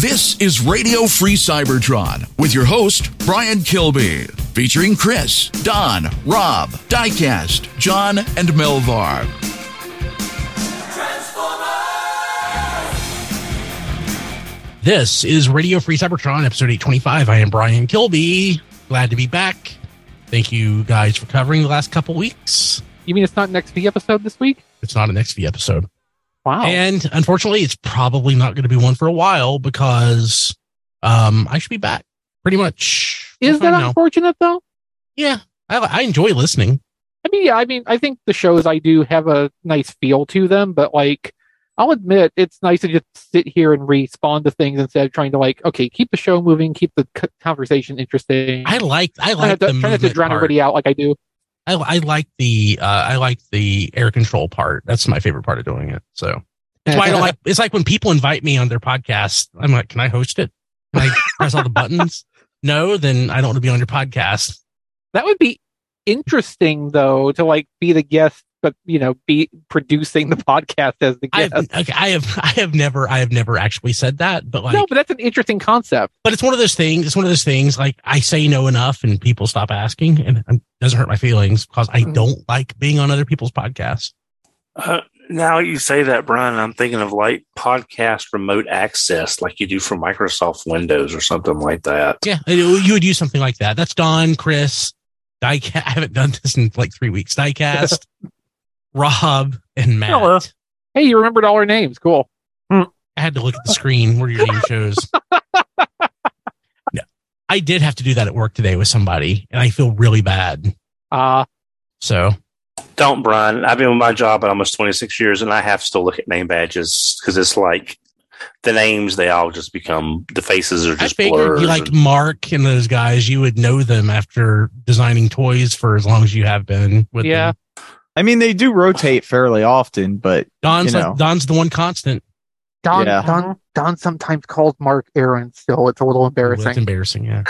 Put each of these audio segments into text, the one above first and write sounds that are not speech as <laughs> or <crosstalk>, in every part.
This is Radio Free Cybertron with your host, Brian Kilby, featuring Chris, Don, Rob, Diecast, John, and Melvar. This is Radio Free Cybertron, episode 825. I am Brian Kilby. Glad to be back. Thank you guys for covering the last couple weeks. You mean it's not next V episode this week? It's not an XV episode. Wow. And unfortunately, it's probably not going to be one for a while because um, I should be back pretty much. Is that unfortunate though? Yeah, I, I enjoy listening. I mean, yeah, I mean, I think the shows I do have a nice feel to them, but like, I'll admit it's nice to just sit here and respond to things instead of trying to like, okay, keep the show moving, keep the conversation interesting. I like I like the to, try not to drown part. everybody out like I do. I, I like the uh, I like the air control part. That's my favorite part of doing it. So that's why I don't <laughs> like. It's like when people invite me on their podcast. I'm like, can I host it? Can I press all the buttons? <laughs> No, then I don't want to be on your podcast. That would be interesting though to like be the guest, but you know, be producing the podcast as the I guest. have, okay, I have I have never I have never actually said that, but like, no, but that's an interesting concept. but it's one of those things. It's one of those things. Like I say no enough, and people stop asking, and it doesn't hurt my feelings because I Mhm. don't like being on other people's podcasts. Uh, now you say that, Brian, I'm thinking of like podcast remote access, like you do for Microsoft Windows or something like that. Yeah, you would use something like that. That's Don, Chris, Diecast. I haven't done this in like three weeks. Diecast, <laughs> Rob, and Matt. Hello. Hey, you remembered all our names. Cool. I had to look at the screen where your name shows. <laughs> Yeah. I did have to do that at work today with somebody, and I feel really bad. Uh, So Don't, Brian. I've been with my job at almost 26 years, and I have to still look at name badges because it's like the names, they all just become, the faces are just figured blurs. you like Mark and those guys, you would know them after designing toys for as long as you have been with Yeah. them. I mean, they do rotate fairly often, but Don's You like. Don's the one constant. Don, Yeah. Don, Don sometimes calls Mark Aaron. Still, it's a little It's embarrassing. embarrassing, yeah.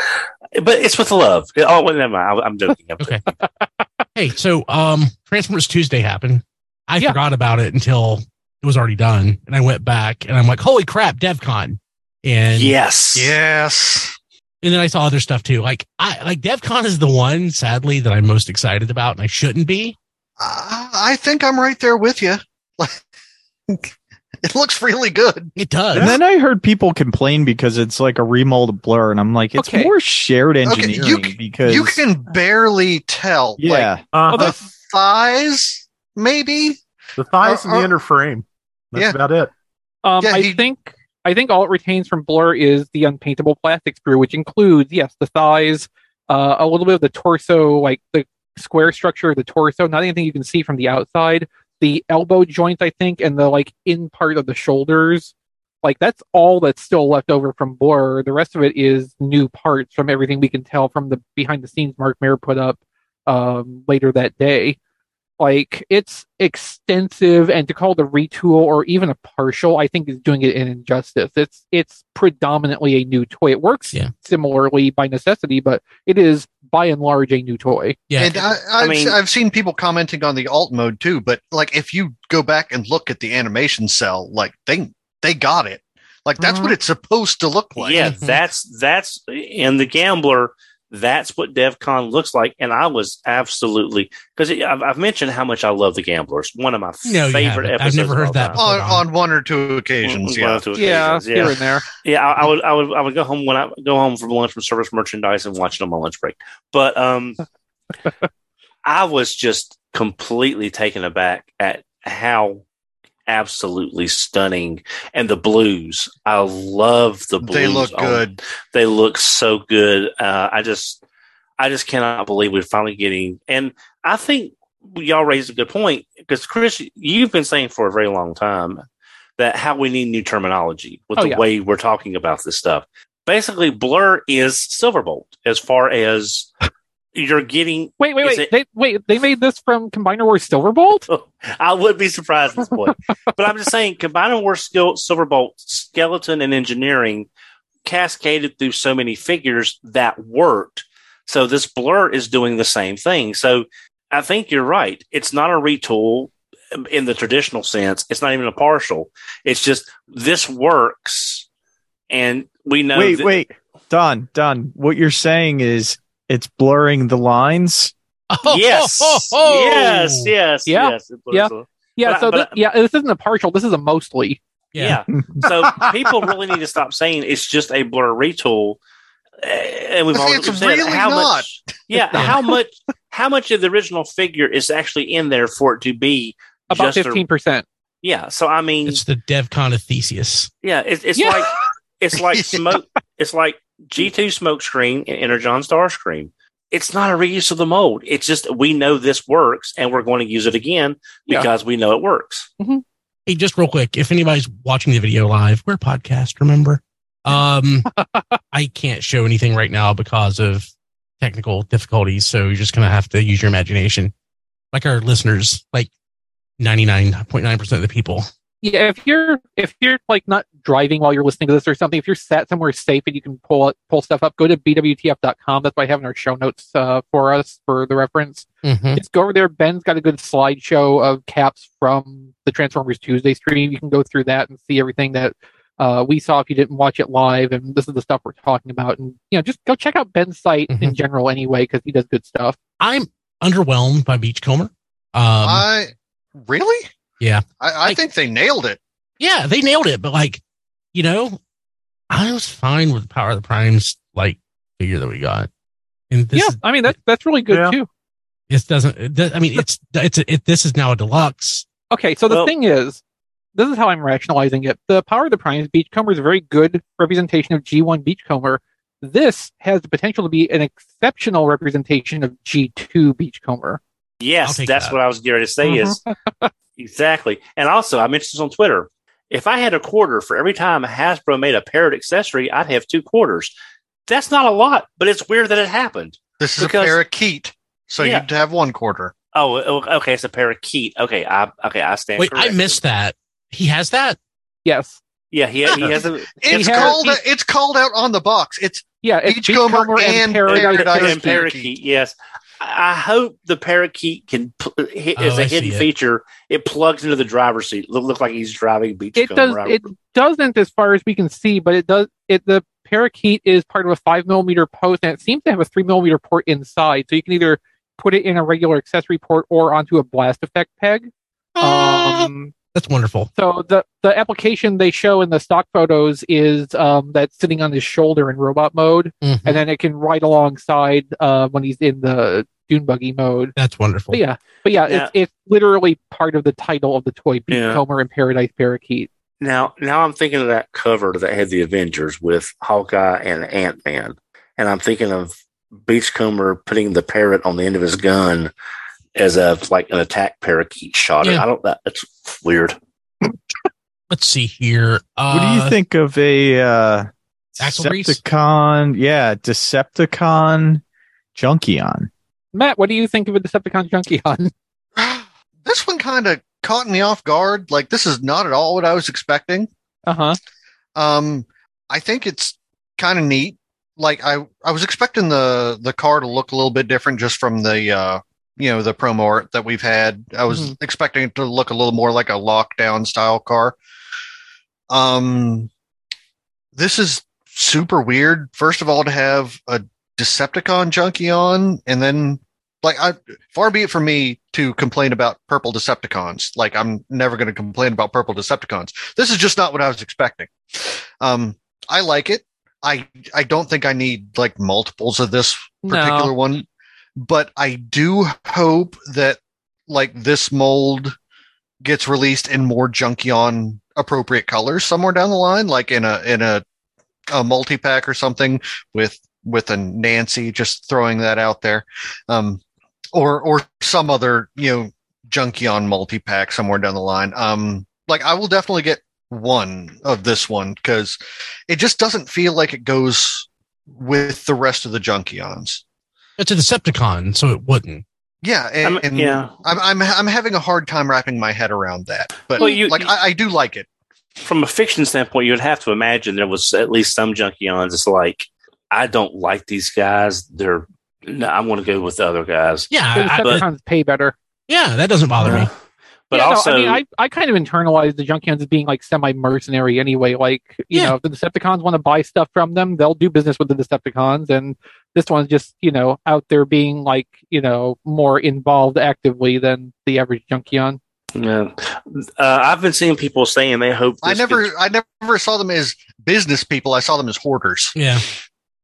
but it's with love. Oh, well, never mind. I'm joking. I'm Okay. <laughs> hey, so um Transformers Tuesday happened. I Yeah. forgot about it until it was already done. And I went back and I'm like, holy crap, DevCon. And Yes. Yes. and then I saw other stuff too. Like I like DevCon is the one, sadly, that I'm most excited about, and I shouldn't be. I I think I'm right there with you. <laughs> it looks really good. It does. and then I heard people complain because it's like a remold of Blur, and I'm like, it's Okay. more shared Okay, engineering you c- because You can barely tell. yeah, Like Uh, the thighs, maybe. the thighs and uh, the inner frame. That's yeah. about it. Um, Yeah, I he- think I think all it retains from Blur is the unpaintable plastic screw, which includes yes the thighs, uh, a little bit of the torso, like the square structure of the torso, not anything you can see from the outside. The elbow joints, I think, and the like in part of the shoulders. Like that's all that's still left over from Blur. The rest of it is new parts from everything we can tell from the behind the scenes Mark Maier put up um, later that day. Like it's extensive, and to call it a retool or even a partial, I think is doing it an injustice. It's it's predominantly a new toy. It works Yeah. similarly by necessity, but it is by and large a new toy. yeah. And I, I've, mean- I've seen people commenting on the alt mode too, but like if you go back and look at the animation cell, like they they got it. Like that's Mhm. what it's supposed to look like. yeah, Mhm. that's that's in the gambler. That's what DevCon looks like, and I was absolutely because I've, I've mentioned how much I love the Gamblers. One of my No, favorite haven't. I've episodes. never heard that On, on one or two occasions, One yeah. or two Yeah, occasions, here and there. Yeah, I, I would, I would, I would go home when I go home from lunch from service merchandise and watch it on my lunch break. But um, <laughs> I was just completely taken aback at how absolutely stunning and the blues. I love the blues. They look on- good. They look so good. Uh, I just, I just cannot believe we're finally getting. And I think y'all raised a good point because Chris, you've been saying for a very long time that how we need new terminology with Oh, the yeah. way we're talking about this stuff. Basically, Blur is Silverbolt as far as you're getting. Wait, wait, wait. it- They wait, they made this from Combiner Wars Silverbolt? <laughs> I would be surprised at this point, <laughs> but I'm just saying, combining war skill, Silverbolt, skeleton, and engineering cascaded through so many figures that worked. So this blur is doing the same thing. So I think you're right. It's not a retool in the traditional sense. It's not even a partial. It's just this works and we know. wait, that- wait, Don, Don. What you're saying is it's blurring the lines. Oh, Yes, oh yes, yes, Yeah, yes. it yeah. was, Yeah, But- so but- this, yeah, this isn't a partial. This is a mostly. Yeah. so people really need to stop saying it's just a blur retool. Uh, And we've It's- always it's said really how not. much. Yeah, how much? How much of the original figure is actually in there for it to be About fifteen percent. yeah. So I mean, It's the DevCon of Theseus. yeah, it's it's Yeah. like it's like <laughs> smoke. It's like G two Smokescreen and Energon Starscream. It's not a reuse of the mold. It's just we know this works and we're going to use it again Yeah. because we know it works. Hey, just real quick, if anybody's watching the video live, we're a podcast, remember? Um, <laughs> I can't show anything right now because of technical difficulties, so you're just gonna have to use your imagination. Like our listeners, like 99.9% of the people. Yeah, if you're if you're like not driving while you're listening to this or something, if you're sat somewhere safe and you can pull it, pull stuff up, go to bwtf.com. That's why I have in our show notes uh, for us for the reference. Mhm. Just go over there. Ben's got a good slideshow of caps from the Transformers Tuesday stream. You can go through that and see everything that uh, we saw if you didn't watch it live. And this is the stuff we're talking about. And you know, just go check out Ben's site in Mhm. general anyway because he does good stuff. I'm underwhelmed by Beachcomber. Um, I really, Yeah. I, I Like- think they nailed it. yeah, they nailed it, but like, you know, I was fine with the Power of the Primes like figure that we got. And this yeah, is, I mean that's that's really good Yeah. too. this doesn't, it I mean, it's, it's, it, this is now a deluxe. Okay, so the Well- thing is, this is how I'm rationalizing it. The Power of the Primes Beachcomber is a very good representation of G1 Beachcomber. This has the potential to be an exceptional representation of G2 Beachcomber. Yes, that's that. what I was going to say. Is <laughs> exactly, and also I mentioned this on Twitter. If I had a quarter for every time Hasbro made a parrot accessory, I'd have two quarters. That's not a lot, but it's weird that it happened. This is Because- a parakeet, so Yeah. you'd have one quarter. Oh, okay, it's a parakeet. Okay, I okay, I stand. Wait, I missed that. He has that? Yes. Yeah, he, he has a <laughs> It's has- called. he's- it's called out on the box. It's Yeah, it's Beachcomber Beachcomber and, and Paradise, Paradise Parakeet. and parakeet. Yes, I I hope the parakeet can pl- hit, Oh, as I a see hidden feature. It plugs into the driver's seat. Look, look like he's driving It Beachcomber. does. I- It doesn't, as far as we can see, but it does. It the parakeet is part of a five millimeter post, and it seems to have a three millimeter port inside, so you can either put it in a regular accessory port or onto a blast effect peg. Um, that's wonderful. So the the application they show in the stock photos is um, that's sitting on his shoulder in robot mode, Mhm. and then it can ride alongside uh, when he's in the dune buggy mode. That's wonderful. But yeah, but yeah, Yeah. It's, it's literally part of the title of the toy Yeah. Beachcomber and Paradise Parakeet. Now, now I'm thinking of that cover that had the Avengers with Hawkeye and Ant Man, and I'm thinking of Beachcomber putting the parrot on the end of his gun as a like an attack parakeet shot. Yeah. I don't. That, that's weird. Let's see here. Uh, what do you think of a uh, Axlegrease? Decepticon? Yeah, Decepticon Junkion. Matt, what do you think of a Decepticon Junkion? <laughs> this one kind of caught me off guard. Like this is not at all what I was expecting. Uh huh. Um, I think it's kind of neat. Like I, I was expecting the the car to look a little bit different just from the uh, you know, the promo art that we've had. I was expecting it to look a little more like a lockdown style car. Um, this is super weird. First of all, to have a Decepticon Junkion, and then like I far be it from me to complain about purple Decepticons. Like I'm never going to complain about purple Decepticons. This is just not what I was expecting. Um, I like it. I I don't think I need like multiples of this particular No. one, but I do hope that like this mold gets released in more Junkion appropriate colors somewhere down the line, like in a in a a multi pack or something with with a Nancy. Just throwing that out there, um, or or some other you know Junkion multi pack somewhere down the line. Um, like I will definitely get one of this one because it just doesn't feel like it goes with the rest of the Junkions. It's a Decepticon, so it wouldn't. Yeah, and, I'm- and yeah. I'm, I'm I'm having a hard time wrapping my head around that, but Well, you- like you- I, I do like it. From a fiction standpoint, you would have to imagine there was at least some Junkions. It's like I don't like these guys. They're no, I'm going to go with the other guys. The Yeah, I, but- Decepticons pay better. yeah, that doesn't bother me. But yeah, also, no, I mean, I, I kind of internalized the Junkions as being like semi mercenary anyway. Like, you Yeah. know, if the Decepticons want to buy stuff from them, they'll do business with the Decepticons. And this one's just, you know, out there being like, you know, more involved actively than the average Junkion. yeah. uh, I've been seeing people saying they hope. I never, gets- I never saw them as business people. I saw them as hoarders. Yeah.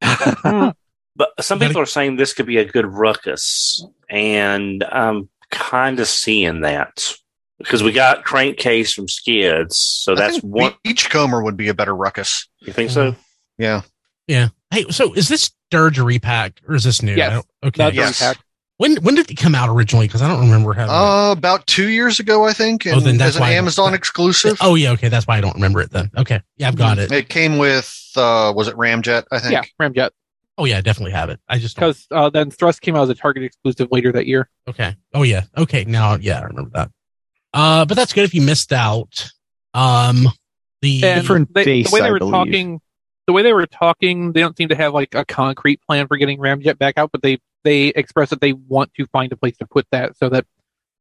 <laughs> but some people are saying this could be a good ruckus, and I'm kind of seeing that because we got crankcase from Skids, so I that's think one. Beachcomber would be a better ruckus. You think so? Yeah. Yeah. Hey, so is this Dirge a repack or is this new? Yes. Okay. That's Yes. Unpacked. When when did it come out originally? Because I don't remember having. it. Uh, about two years ago, I think, Oh, then that's as an why I Amazon exclusive. oh yeah. Okay. That's why I don't remember it then. Okay. Yeah, I've got it. It came with, uh, was it Ramjet? I think. Yeah, Ramjet. Oh yeah, I definitely have it. I just Because uh, then Thrust came out as a Target exclusive later that year. Okay. Oh yeah. Okay. Now, yeah, I remember that. Uh, but that's good if you missed out. Um, the And Different they, base, the way they I were believe. talking, the way they were talking, they don't seem to have like a concrete plan for getting Ramjet back out, but they they express that they want to find a place to put that so that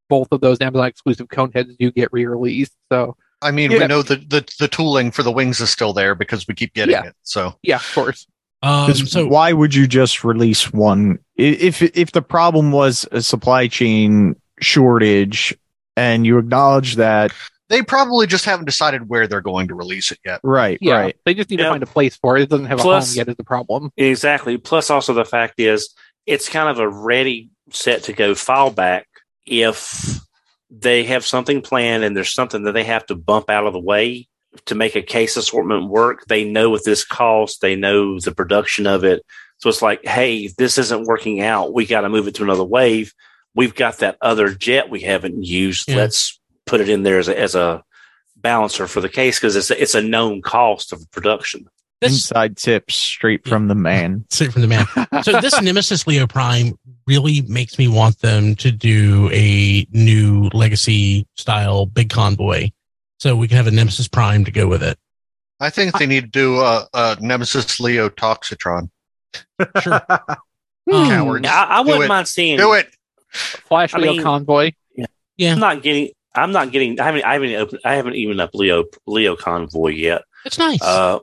both of those Amazon exclusive cone heads do get re-released. So I mean, Yeah. we know the, the the tooling for the wings is still there because we keep getting Yeah. it. So yeah, of course. um, 'Cause so why would you just release one if if the problem was a supply chain shortage and you acknowledge that they probably just haven't decided where they're going to release it yet. right Yeah, right they just need Yeah. to find a place for it. It doesn't have Plus- a home yet. Is the problem? Exactly. Plus, also the fact is, it's kind of a ready, set to go fallback if they have something planned and there's something that they have to bump out of the way to make a case assortment work. They know what this costs. They know the production of it. So it's like, hey, this isn't working out. We got to move it to another wave. We've got that other jet we haven't used. Yeah. Let's put it in there as a, as a balancer for the case because it's a, it's a known cost of production. this inside tips straight from the man <laughs> straight from the man. so this <laughs> Nemesis Leo Prime really makes me want them to do a new legacy style big convoy, so we can have a Nemesis Prime to go with it. I think they need to do a, a Nemesis Leo Toxitron. Sure. <laughs> Um, I, I wouldn't it. mind seeing Do it. Flash I Leo mean- convoy. Yeah, I'm not getting. I'm not getting. I haven't. I haven't. Opened, I haven't even up Leo Leo Convoy yet. it's nice. Uh,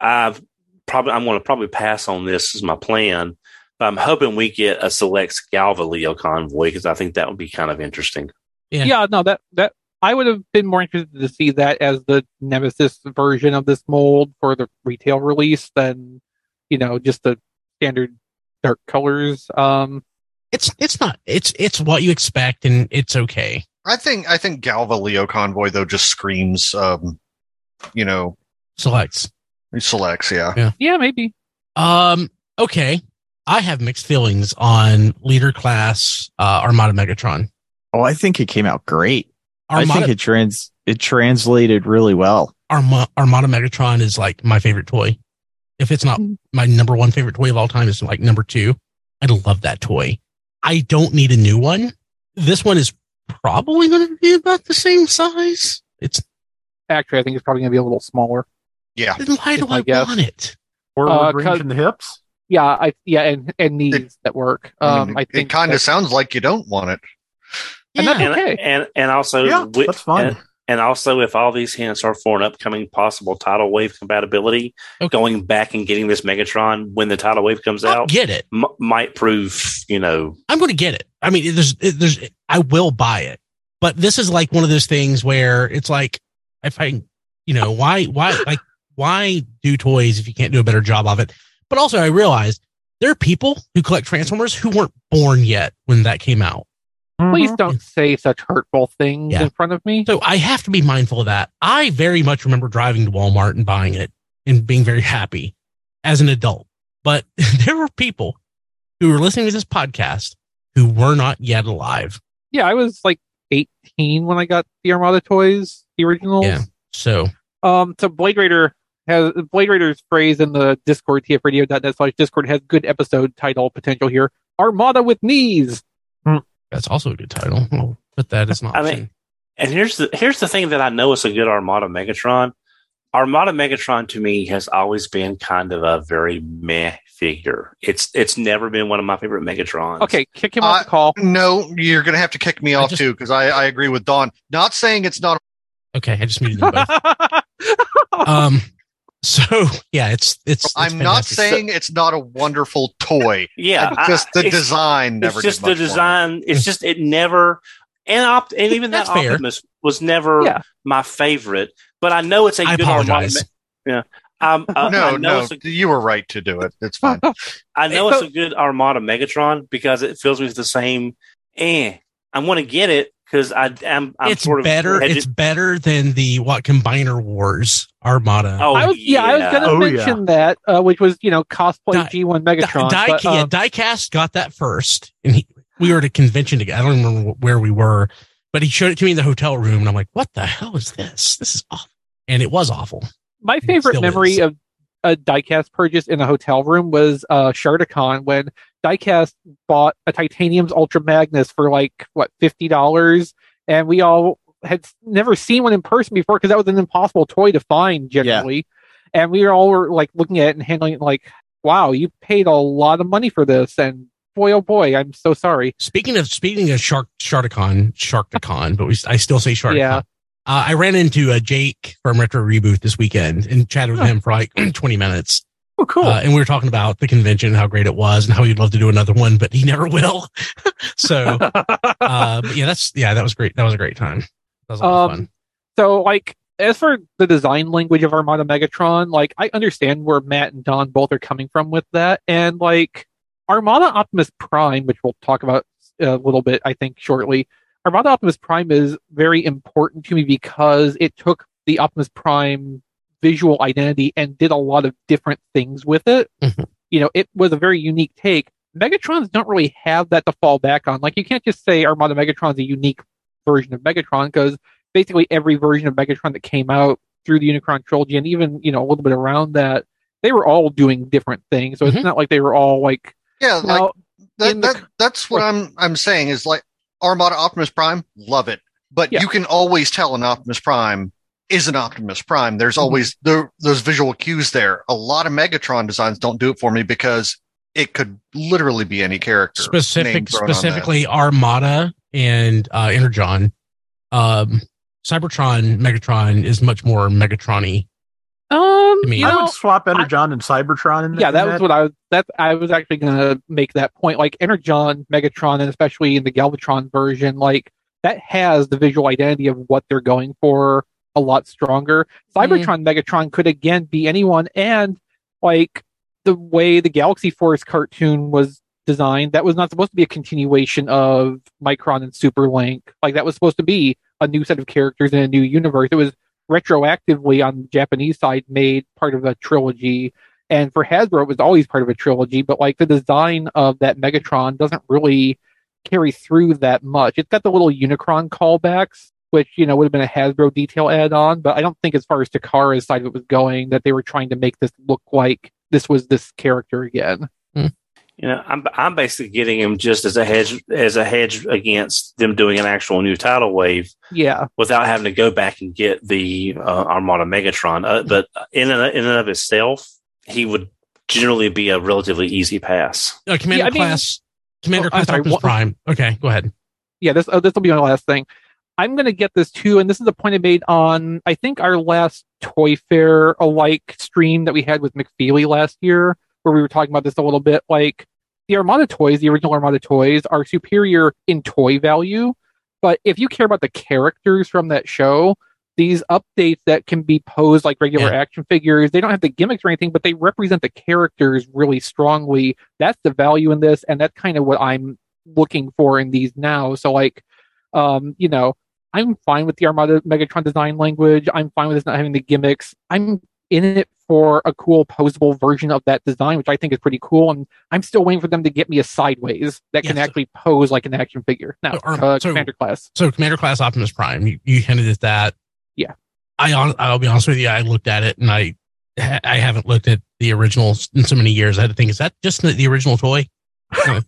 I've probably. I'm going to probably pass on this Is my plan, but I'm hoping we get a select Galva Leo Convoy because I think that would be kind of interesting. Yeah. Yeah. no, that that I would have been more interested to see that as the Nemesis version of this mold for the retail release than you know just the standard dark colors. Um, it's it's not. It's it's what you expect, and it's okay. I think I think Galva Leo Convoy though just screams, um, you know, Selects. selects. Yeah. yeah, maybe. Um. Okay. I have mixed feelings on leader class uh, Armada Megatron. oh i think it came out great i think it trans it translated really well Arma- Armada Megatron is like my favorite toy. If it's not my number one favorite toy of all time, it's like number two. I love that toy. I don't need a new one. This one is probably going to be about the same size. It's Actually, I think it's probably going to be a little smaller. Yeah. then why do Is my I guess. want it? Forward Uh, range 'cause- in the hips. Yeah, I yeah, and and knees that work. I Um, mean, I it, kind of sounds like you don't want it. And Yeah. that's And okay. and and also Yeah, wi- that's fine. And, and also, if all these hints are for an upcoming possible tidal wave compatibility, Okay. going back and getting this Megatron when the tidal wave comes I'll out get it. m- might prove, you know, I'm going to get it. I mean, there's, there's, I will buy it, but this is like one of those things where it's like, if I, you know, why, why, <gasps> like, why do toys if you can't do a better job of it? But also, I realized there are people who collect Transformers who weren't born yet when that came out. Please don't say such hurtful things Yeah. in front of me. So I have to be mindful of that. I very much remember driving to Walmart and buying it and being very happy as an adult. But <laughs> there were people who were listening to this podcast who were not yet alive. Yeah, I was like 18 when I got the Armada toys, the originals. Yeah. So Um, so Blade Raider has Blade Raider's phrase in the Discord tfradio.net slash Discord has good episode title potential here. Armada with knees. That's also a good title. I'll put that as an I mean, And here's the here's the thing that I know is a good Armada Megatron. Armada Megatron to me has always been kind of a very meh figure. It's it's never been one of my favorite Megatrons. Okay, kick him off Uh, the call. No, you're going to have to kick me I off just- too because I, I agree with Don. Not saying it's not. Okay, I just muted them both. <laughs> um, so <laughs> yeah, it's it's. it's I'm not fantastic. saying it's not a wonderful toy. <laughs> yeah, It's just the it's- design never. It's just did the much for design. It's just it never and opt and even that That's fair. Optimus was never Yeah. my favorite. But I know it's a I good Armada. apologize. Me- yeah, um, uh, I No, know no, a you were right to do it. It's fine. <laughs> I know So- it's a good Armada Megatron because it fills me with the same. Eh, I want to get it because I am. I'm it's sort of better. hedging- It's better than the what Combiner Wars Armada. oh I was yeah, I was gonna Oh, mention that, uh, which was you know cosplay Di- G1 Die, Megatron. Die- but, yeah, um, Diecast got that first, and he, we were at a convention together. I don't remember where we were, but he showed it to me in the hotel room, and I'm like, "What the hell is this? This is awful." And it was awful. my favorite memory is. of a diecast purchase in a hotel room was uh Shardicon when diecast bought a titanium's ultra magnus for like what fifty dollars and we all had never seen one in person before because that was an impossible toy to find generally and we all were like looking at it and handling it like wow you paid a lot of money for this and boy oh boy i'm so sorry Speaking of speaking of Shark Sharkticon, Sharkticon, but we I still say Sharkticon. Yeah. Uh, I ran into uh, Jake from Retro Reboot this weekend and chatted with Huh. him for like <clears throat> 20 minutes. Oh, cool. Uh, and we were talking about the convention, how great it was, and how he'd love to do another one, but he <laughs> never will. <laughs> so, <laughs> uh, yeah, that's yeah, that was great. That was a great time. That was a lot of Um, fun. So, like, as for the design language of Armada Megatron, like, I understand where Matt and Don both are coming from with that. And, like, Armada Optimus Prime, which we'll talk about a little bit, I think, shortly. Armada Optimus Prime is very important to me because it took the Optimus Prime visual identity and did a lot of different things with it. Mhm. You know, it was a very unique take. Megatrons don't really have that to fall back on. Like, you can't just say Armada Megatron is a unique version of Megatron because basically every version of Megatron that came out through the Unicron trilogy and even, you know, a little bit around that, they were all doing different things. So Mhm. it's not like they were all like, Yeah, like now, that, the that that's what I'm I'm saying is like Armada Optimus Prime, love it. But Yeah. you can always tell an Optimus Prime is an Optimus Prime. There's Mhm. always the, those visual cues there. A lot of Megatron designs don't do it for me because it could literally be any character. Specific, thrown on that. specifically Armada and uh, Energon. Um, Cybertron, Megatron is much more Megatron-y. Um, mean- you I know, would swap Energon and Cybertron in yeah, that in was what I was. That I was actually going to make that point. Like Energon, Megatron, and especially in the Galvatron version, like that has the visual identity of what they're going for a lot stronger. Cybertron, Megatron could again be anyone, and like the way the Galaxy Force cartoon was designed, that was not supposed to be a continuation of Micron and Superlink. Like that was supposed to be a new set of characters in a new universe. It was retroactively on the Japanese side made part of a trilogy. And for Hasbro, it was always part of a trilogy, but like the design of that Megatron doesn't really carry through that much. It's got the little Unicron callbacks, which, you know, would have been a Hasbro detail add on, but I don't think as far as Takara's side of it was going that they were trying to make this look like this was this character again. You know, I'm I'm basically getting him just as a hedge as a hedge against them doing an actual new tidal wave Yeah. without having to go back and get the uh, Armada Megatron. Uh, but in and, in and of itself, he would generally be a relatively easy pass. Uh, Commander Yeah, I mean- Class, Commander Oh, Class sorry, Optimus what- Prime. Okay, go ahead. yeah, this uh, this will be my last thing. I'm going to get this too, and this is a point I made on I think our last Toy Fair alike stream that we had with McFeely last year, where we were talking about this a little bit. Like the Armada toys, the original Armada toys, are superior in toy value, but if you care about the characters from that show, these updates that can be posed like regular Yeah. action figures, they don't have the gimmicks or anything, but they represent the characters really strongly. That's the value in this, and that's kind of what I'm looking for in these now. So like um, you know, I'm fine with the Armada Megatron design language. I'm fine with this not having the gimmicks. I'm in it for a cool posable version of that design, which I think is pretty cool. And I'm still waiting for them to get me a sideways that can actually pose like an action figure. Now, So, uh, so- Commander class. So Commander Class Optimus Prime, you, you hinted at that. Yeah. I hon- I'll be honest with you. I looked at it and I I haven't looked at the original in so many years. I had to think, is that just the, the original toy? kind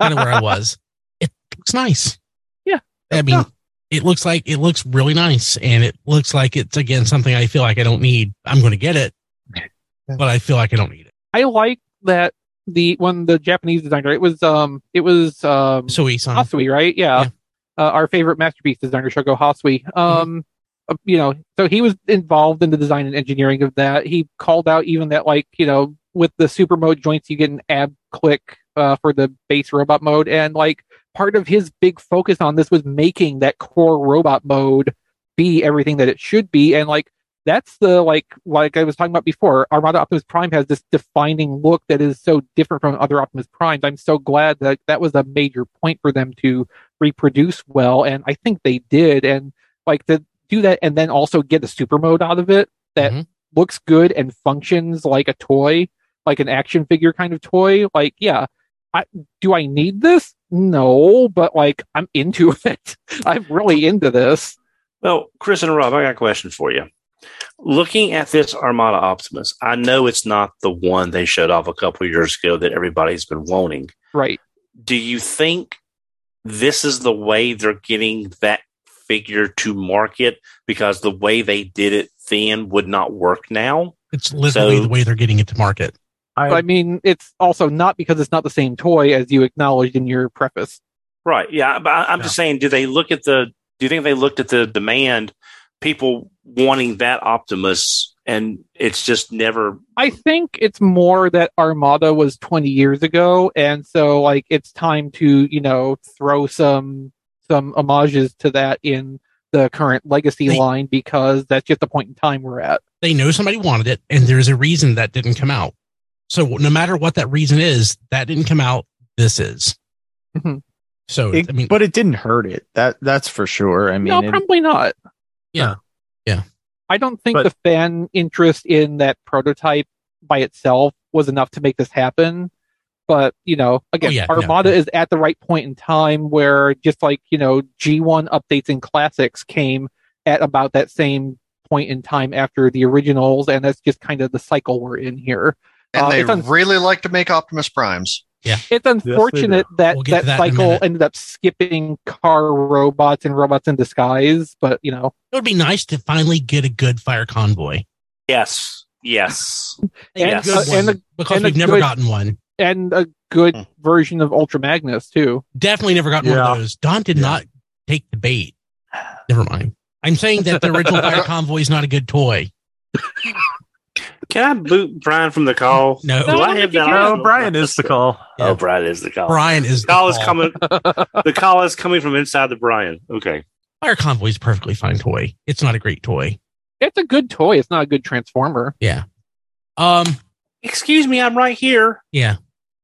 of where I was. It looks nice. Yeah. I mean, Yeah. it looks like it looks really nice, and it looks like it's again something I feel like I don't need. I'm going to get it, but I feel like I don't need it. I like that the when the Japanese designer it was um it was um Sui-san. Hasui, right? Yeah. Yeah. Uh, our favorite masterpiece designer, Shogo Hasui. Um, uh, you know, so he was involved in the design and engineering of that. He called out even that, like, you know, with the super mode joints, you get an ab click uh, for the base robot mode. And like part of his big focus on this was making that core robot mode be everything that it should be. And like, that's the like like I was talking about before. Armada Optimus Prime has this defining look that is so different from other Optimus Primes. I'm so glad that that was a major point for them to reproduce well, and I think they did. And like to do that, and then also get a super mode out of it that Mhm. looks good and functions like a toy, like an action figure kind of toy. Like, yeah, I, do I need this? No, but like I'm into <laughs> it. I'm really into this. Well, Chris and Rob, I got a question for you. Looking at this Armada Optimus, I know it's not the one they showed off a couple years ago that everybody's been wanting. Right. Do you think this is the way they're getting that figure to market? Because the way they did it then would not work now. It's literally So- the way they're getting it to market. I, I mean, it's also not because it's not the same toy as you acknowledged in your preface. Right. Yeah. But I- I'm just saying, do they look at the, do you think they looked at the demand, people wanting that Optimus, and it's just never, I think it's more that Armada was 20 years ago, and so like it's time to you know throw some some homages to that in the current legacy They- line because that's just the point in time we're at. They know somebody wanted it, and there's a reason that didn't come out. So no matter what that reason is, that didn't come out. This is. Mhm. So It- I mean, but it didn't hurt it. That that's for sure. I mean, no, it- probably not. Yeah. Yeah. I don't think But- the fan interest in that prototype by itself was enough to make this happen. But, you know, again, Oh, yeah, no, Armada no. is at the right point in time where just like, you know, G1 updates and classics came at about that same point in time after the originals. And that's just kind of the cycle we're in here. And Uh, they un- really like to make Optimus Primes. It's unfortunate that We'll that, that cycle ended up skipping car robots and robots in disguise. But, you know, it would be nice to finally get a good fire convoy. yes, yes. <laughs> And- A good uh, and a- because and we've never good- gotten one. and a good Hmm. version of Ultra Magnus, too. Definitely never gotten one of those. Don did Yeah. not take the bait. Never mind. I'm saying that the original <laughs> fire convoy is not a good toy. <laughs> Can I boot Brian from the call? No. Do No, I have that? you oh. Brian is the call. Oh, Brian is the call. Brian is The call the is coming. the call is coming from inside the Brian. Okay. Fire convoy is a perfectly fine toy. It's not a great toy. It's a good toy. It's not a good transformer. Yeah. Um. Excuse me, I'm right here. Yeah.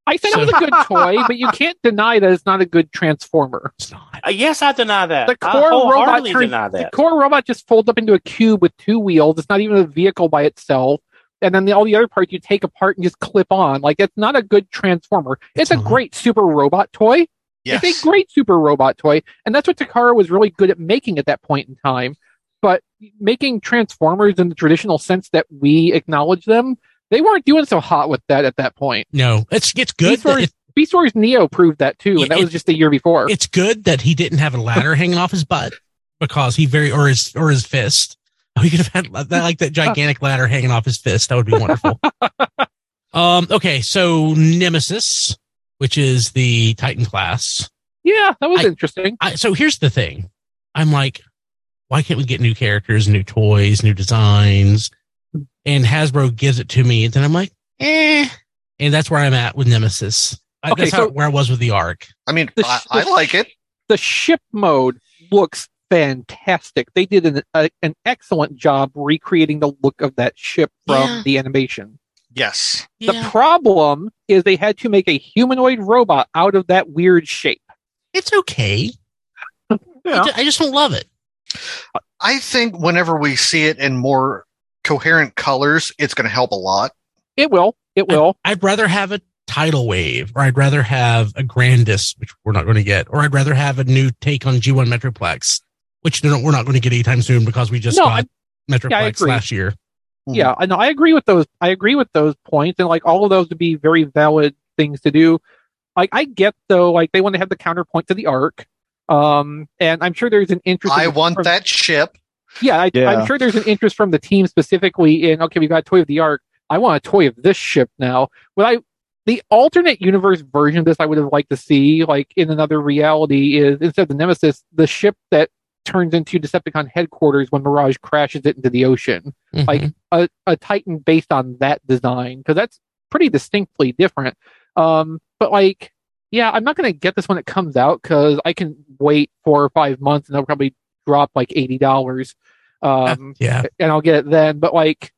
I said it was a good <laughs> toy, but you can't deny that it's not a good transformer. It's not. Uh, yes, I deny that. The I core robot wholeheartedly turns, deny the core robot just folds up into a cube with two wheels. It's not even a vehicle by itself. And then the, all the other parts you take apart and just clip on. Like it's not a good transformer. It's, It's a not. great super robot toy. Yes. It's a great super robot toy, and that's what Takara was really good at making at that point in time. But making Transformers in the traditional sense that we acknowledge them, they weren't doing so hot with that at that point. No. It's it's good. Beast That Wars, it, Beast Wars Neo proved that too, and that it- was just the year before. it's good that he didn't have a ladder hanging off his butt because he very or his or his fist. <laughs> Oh, he could have had that like that gigantic ladder hanging off his fist. That would be wonderful. <laughs> um. Okay. So Nemesis, which is the Titan class. yeah, that was I- interesting. I, so here's the thing. I'm like, why can't we get new characters, new toys, new designs? And Hasbro gives it to me, and then I'm like, eh. And that's where I'm at with Nemesis. I, Okay, that's how, so- where I was with the Arc. I mean, The I, sh- I the like it. The ship mode looks fantastic. They did an, a, an excellent job recreating the look of that ship from Yeah. the animation. Yes. The problem is they had to make a humanoid robot out of that weird shape. it's okay. <laughs> I Yeah. I just don't love it. I think whenever we see it in more coherent colors, it's going to help a lot. It will. It will. I'd rather have a tidal wave, or I'd rather have a Grandus, which we're not going to get, or I'd rather have a new take on G1 Metroplex, which we're not going to get anytime soon because we just No, got Metroplex yeah, last year. Mhm. Yeah, I know. I agree with those. I agree with those points, and like all of those would be very valid things to do. Like I get though, like they want to have the counterpoint to the arc. Um, and I'm sure there's an interest. I want from- that ship. Yeah, I, Yeah. I'm sure there's an interest from the team specifically in. Okay, we got a toy of the arc. I want a toy of this ship now. What I the alternate universe version of this I would have liked to see, like in another reality, is instead of the Nemesis, the ship that turns into Decepticon headquarters when Mirage crashes it into the ocean. Mhm. Like a, a Titan based on that design, because that's pretty distinctly different. Um, but like, yeah, I'm not going to get this when it comes out because I can wait four or five months and they'll probably drop like eighty dollars, <laughs> um, yeah. and I'll get it then. But like,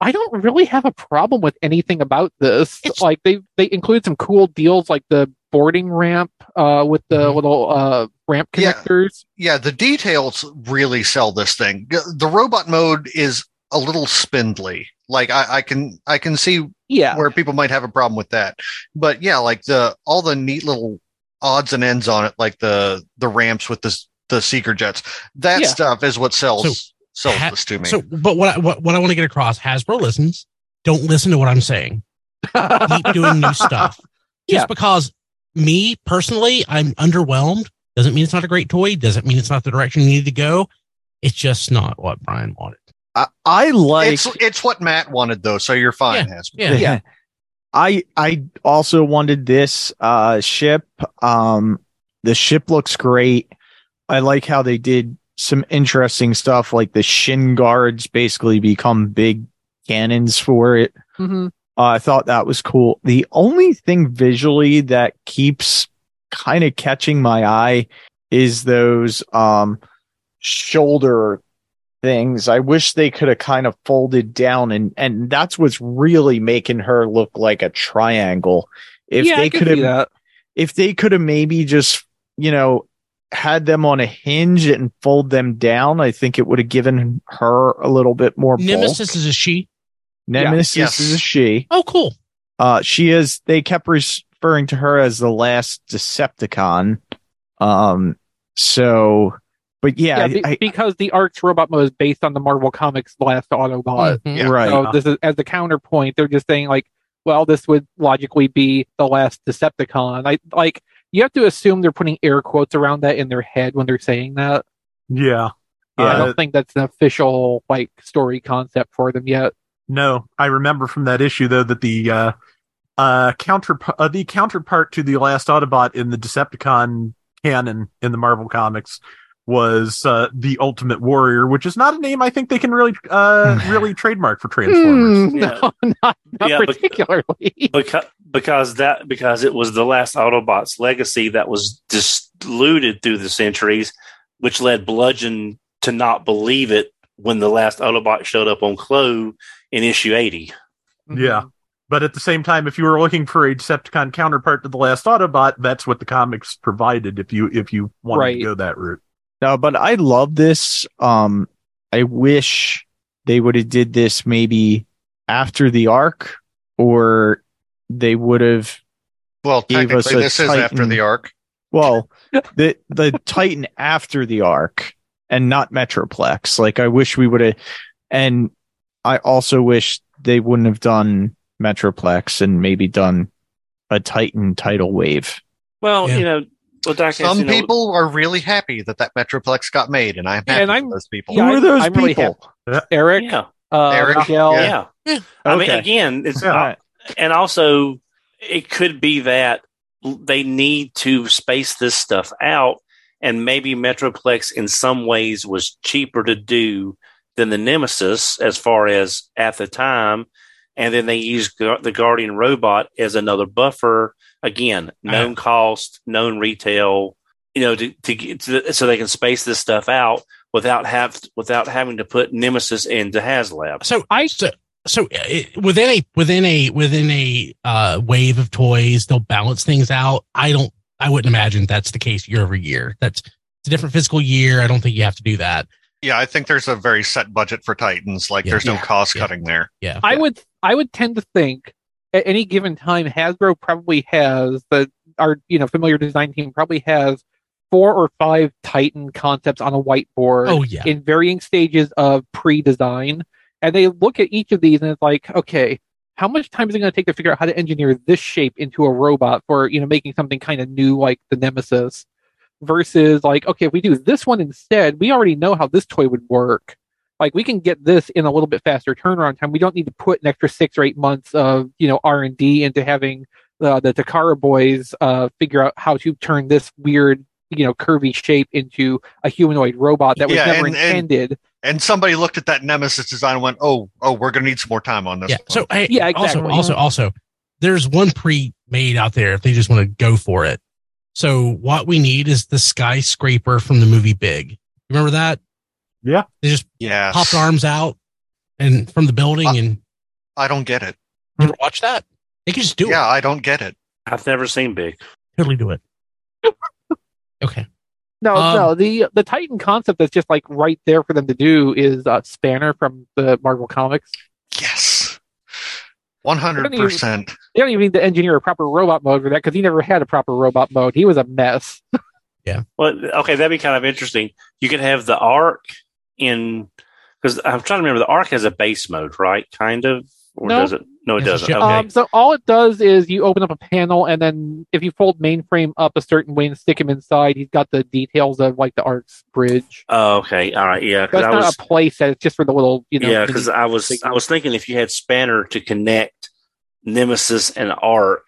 I don't really have a problem with anything about this. It's- like they they include some cool deals like the boarding ramp uh, with the Mhm. little uh, ramp connectors. Yeah, the details really sell this thing. The robot mode is a little spindly. Like I, I can I can see Yeah, where people might have a problem with that. But yeah, like the all the neat little odds and ends on it, like the the ramps with the the seeker jets. That Yeah. stuff is what sells So, sells ha- this to me. So, but what I, what, what I want to get across, Hasbro listens. Don't listen to what I'm saying. Keep doing new stuff. <laughs> Just Yeah. because me personally, I'm underwhelmed doesn't mean it's not a great toy. Doesn't mean it's not the direction you need to go. It's just not what Brian wanted. I, I like it's it's what Matt wanted though, so you're fine. Hasbro. Yeah. Yeah. I I also wanted this uh ship. Um the ship looks great. I like how they did some interesting stuff like the shin guards basically become big cannons for it. hmm Uh, I thought that was cool. The only thing visually that keeps kind of catching my eye is those um shoulder things. I wish they could have kind of folded down and and that's what's really making her look like a triangle. If yeah, they could have if they could have maybe just, you know, had them on a hinge and fold them down, I think it would have given her a little bit more bulk. Nemesis is a she. Nemesis Yes. is a she. Oh, cool. Uh, she is. They kept referring to her as the last Decepticon. Um. So, but yeah, Yeah, I- be- I- because the Arc's robot mode is based on the Marvel Comics last Autobot. Mhm. Yeah. right. So this is as a counterpoint. They're just saying like, well, this would logically be the last Decepticon. I like you have to assume they're putting air quotes around that in their head when they're saying that. Yeah. I Uh, don't think that's an official like story concept for them yet. no, I remember from that issue though that the uh, uh, counter uh, the counterpart to the last Autobot in the Decepticon canon in the Marvel comics was uh, the Ultimate Warrior, which is not a name I think they can really uh, <sighs> really trademark for Transformers. Hmm, Yeah. No, <laughs> not, not Yeah, particularly. because because that because it was the last Autobots legacy that was diluted through the centuries, which led Bludgeon to not believe it when the last Autobot showed up on Klo in issue eighty. Yeah. But at the same time, if you were looking for a Decepticon counterpart to the last Autobot, that's what the comics provided. If you if you wanted Right. to go that route, no, but I love this. Um, I wish they would have did this maybe after the arc, or they would have Well, technically, a this is after the arc. Well, the the Titan after the arc and not Metroplex. Like I wish we would have and I also wish they wouldn't have done Metroplex and maybe done a Titan tidal wave. Well, Yeah. you know, well, Diecast, Some you know, people are really happy that that Metroplex got made, and I'm happy And for I'm- those people. Yeah, Who are those I'm really people? Eric, yeah, uh, Eric, Miguel, yeah. yeah. I mean, again, it's All right. and also it could be that they need to space this stuff out and maybe metroplex in some ways was cheaper to do than the nemesis as far as at the time and then they use Gu- the guardian robot as another buffer again known cost known retail you know to, to get to, so they can space this stuff out without have without having to put nemesis into haslab So I so so it, within a within a within a uh, wave of toys, they'll balance things out. I don't. I wouldn't imagine that's the case year over year. That's it's a different fiscal year. I don't think you have to do that. Yeah, I think there's a very set budget for Titans. Like, Yeah. there's no Yeah. cost Yeah. cutting there. Yeah. I would I would tend to think at any given time Hasbro probably has the our you know familiar design team probably has four or five Titan concepts on a whiteboard Oh yeah. in varying stages of pre-design, and they look at each of these and it's like, okay, how much time is it going to take to figure out how to engineer this shape into a robot for you know making something kind of new like the Nemesis? versus like, okay, if we do this one instead, we already know how this toy would work. Like we can get this in a little bit faster turnaround time. We don't need to put an extra six or eight months of you know R and D into having uh, the Takara boys uh, figure out how to turn this weird you know curvy shape into a humanoid robot that was Yeah, never and- and- intended. And somebody looked at that Nemesis design and went, "Oh, oh, we're going to need some more time on this." Yeah. one." So hey, Yeah, also, exactly. also, also, there's one pre-made out there if they just want to go for it. So what we need is the skyscraper from the movie Big. Remember that? Yeah. They just yeah. popped arms out and from the building Uh, and I don't get it. you ever watch that? They can just do yeah, it. I don't get it. I've never seen Big. Totally do it. <laughs> okay. No, Um, no. The the Titan concept that's just like right there for them to do is uh, Spanner from the Marvel Comics. Yes, one hundred percent. They don't even need to engineer a proper robot mode for that because he never had a proper robot mode. He was a mess. <laughs> Yeah. Well, okay, that'd be kind of interesting. You could have the arc in because I'm trying to remember. The arc has a base mode, right? Kind of, or No. does it? No, it Yes, doesn't. Okay. Um, so all it does is you open up a panel, and then if you fold mainframe up a certain way and stick him inside, he's got the details of like the arc's bridge. Oh, okay, all right, yeah. Because That's I not was, a play set; it's just for the little, you know. yeah, because I was, I was thinking if you had Spanner to connect Nemesis and Arc,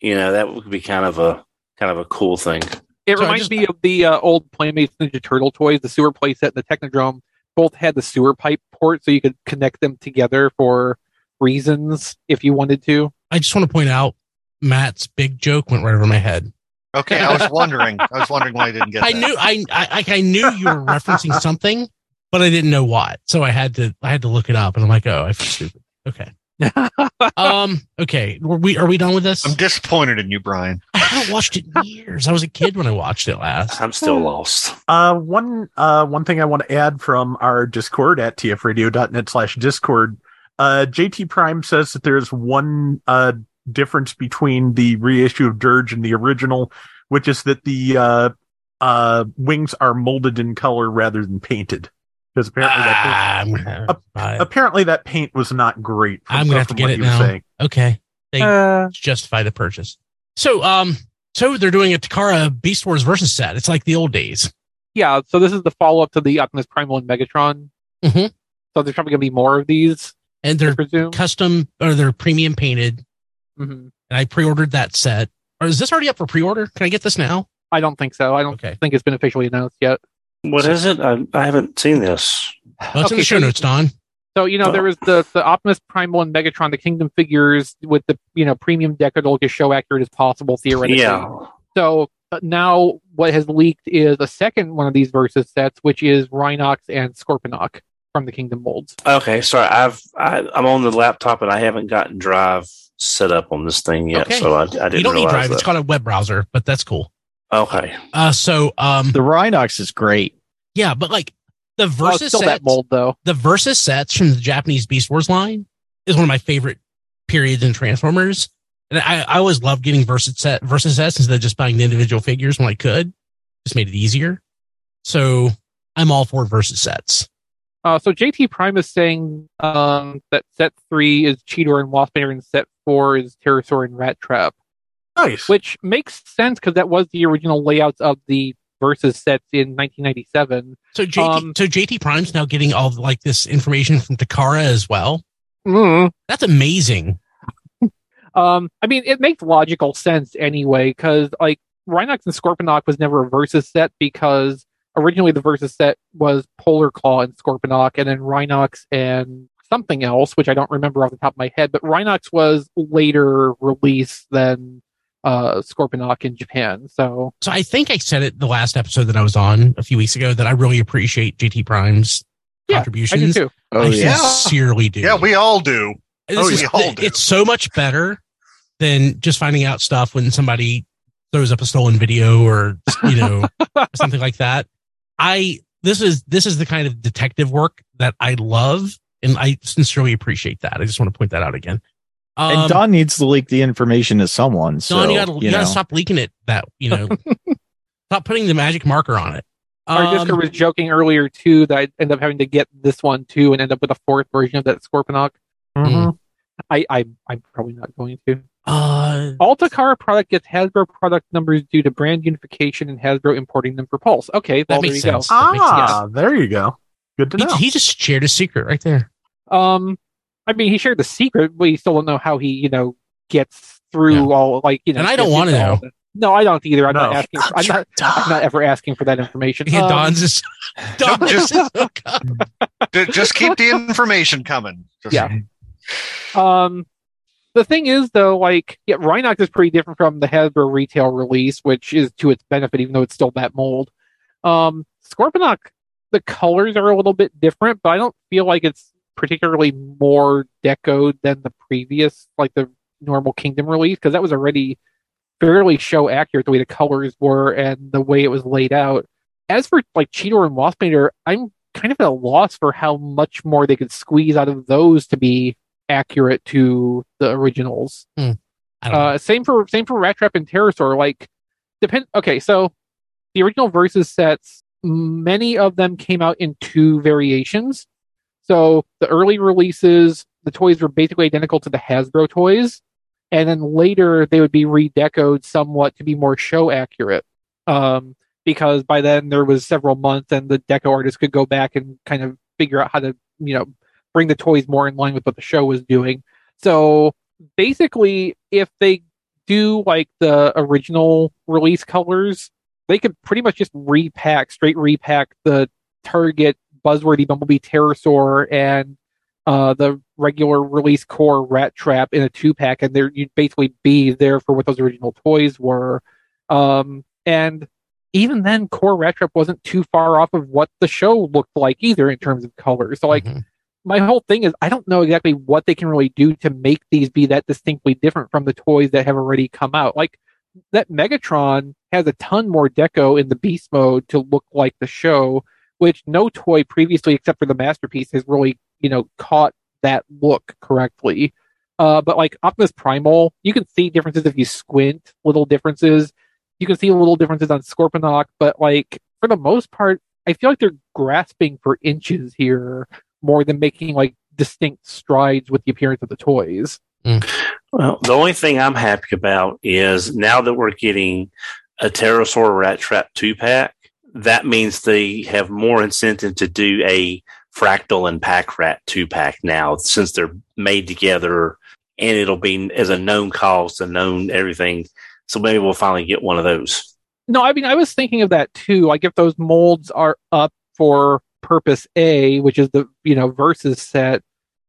you know, that would be kind of a kind of a cool thing. It So reminds just- me of the uh, old Playmates Ninja Turtle toys, the sewer playset and the Technodrome. Both had the sewer pipe port, so you could connect them together for reasons if you wanted to. I just want to point out Matt's big joke went right over my head. Okay, I was wondering. I was wondering why I didn't get. I that. knew I, I I knew you were referencing something, but I didn't know what. So I had to I had to look it up and I'm like, oh, I feel stupid. Okay. <laughs> Um, okay. Were we are we done with this? I'm disappointed in you, Brian. I haven't watched it in years. I was a kid when I watched it last. I'm still lost. Uh, one uh, one thing I want to add from our Discord at tfradio.net slash Discord. Uh, JT Prime says that there's one uh, difference between the reissue of Dirge and the original, which is that the uh, uh, wings are molded in color rather than painted. Because apparently, that paint, Ah, I'm gonna have to buy it. apparently that paint was not great. I'm gonna have to get it now. saying. Okay. They Uh, justify the purchase. So um so they're doing a Takara Beast Wars versus set. It's like the old days. yeah, so this is the follow up to the Optimus Primal and Megatron. Mhm. So there's probably going to be more of these, And they're presume. custom or they're premium painted. hmm And I pre-ordered that set. Or is this already up for pre-order? Can I get this now? I don't think so. I don't Okay. think it's been officially announced yet. What is it? I, I haven't seen this. Well, it's in the show so- notes, Don. So you know Oh. there was the the Optimus Primal and Megatron, the Kingdom figures with the you know premium decadoll to show accurate as possible theoretically. Yeah. So uh, now what has leaked is a second one of these versus sets, which is Rhinox and Scorponok from the Kingdom molds. Okay. Sorry, I've I, I'm on the laptop and I haven't gotten Drive set up on this thing yet, Okay. so I, I didn't You don't need realize Drive. It's that. called a web browser, but that's cool. Okay. Uh so um The Rhinox is great. yeah, but like the versus it's still sets, that mold though. the versus sets from the Japanese Beast Wars line is one of my favorite periods in Transformers. And I, I always loved getting versus set versus sets instead of just buying the individual figures when I could. Just made it easier. So I'm all for versus sets. Uh, so JT Prime is saying um, that set three is Cheetor and Waspinator, and set four is Terrorsaur and Rat Trap, Nice. which makes sense because that was the original layouts of the versus sets in 1997. So JT, Um, so JT Prime's now getting all like this information from Takara as well. Mm. That's amazing. Um, I mean, it makes logical sense anyway, because like Rhinox and Scorponok was never a versus set because originally the versus set was Polar Claw and Scorponok, and then Rhinox and something else, which I don't remember off the top of my head. But Rhinox was later released than uh, Scorponok in Japan. So So I think I said it the last episode that I was on a few weeks ago that I really appreciate JT Prime's Yeah, I do contributions. too. Oh I yeah. sincerely do. Yeah, we all do. This Oh, is- we all do. it's so much better than just finding out stuff when somebody throws up a stolen video or you know <laughs> something like that. I this is this is the kind of detective work that I love, and I sincerely appreciate that. I just want to point that out again. Um, and Don needs to leak the information to someone. So, Don, you gotta, you you gotta stop leaking it. That you know, <laughs> stop putting the magic marker on it. Our Um, Discord was joking earlier too that I'd end up having to get this one too and end up with a fourth version of that Scorponok. Mhm. I, I I'm probably not going to. Uh, all Takara product gets Hasbro product numbers due to brand unification and Hasbro importing them for Pulse. Okay, That well, there makes you sense. go. That makes Ah, there you go. Good to he, know. he just shared a secret right there. Um, I mean, he shared the secret, but you still don't know how he, you know, gets through Yeah. all like you know. And I don't wanna know. the- No, I don't either. I'm not No. asking. I'm not. I'm not ever asking for that information. Yeah, Um, Don's just <laughs> Don just- is so calm. D- Just keep the information coming. Just- Yeah. Um, the thing is, though, like, yeah, Rhinox is pretty different from the Hasbro retail release, which is to its benefit, even though it's still that mold. Um, Scorponok, the colors are a little bit different, but I don't feel like it's particularly more decoed than the previous, like the normal Kingdom release, because that was already fairly show accurate the way the colors were and the way it was laid out. As for like Cheetor and Waspinator, I'm kind of at a loss for how much more they could squeeze out of those to be accurate to the originals. I. Uh, same for same for Rat Trap and Terrorsaur. Like, depend. Okay, so the original versus sets, many of them came out in two variations. So the early releases, the toys were basically identical to the Hasbro toys, and then later they would be redecoed somewhat to be more show accurate. Um, because by then there was several months, and the deco artists could go back and kind of figure out how to, you know, bring the toys more in line with what the show was doing. So basically, if they do like the original release colors, they could pretty much just repack, straight repack the Target Buzzworthy Bumblebee Terrorsaur and uh, the regular release core Rat Trap in a two pack, and there you'd basically be there for what those original toys were. Um, and even then, core Rat Trap wasn't too far off of what the show looked like either in terms of color. So like Mhm. my whole thing is I don't know exactly what they can really do to make these be that distinctly different from the toys that have already come out. Like that Megatron has a ton more deco in the beast mode to look like the show, which no toy previously except for the masterpiece has really, you know, caught that look correctly. Uh, but like Optimus Primal, you can see differences if you squint, little differences. You can see little differences on Scorponok, but like for the most part, I feel like they're grasping for inches here more than making like distinct strides with the appearance of the toys. Well, the only thing I'm happy about is now that we're getting a Terrorsaur Rat Trap two pack, that means they have more incentive to do a Fractyl and Pack Rat two pack now since they're made together and it'll be as a known cost, a known everything. So maybe we'll finally get one of those. No, I mean I was thinking of that too. Like if those molds are up for purpose A, which is the you know versus set,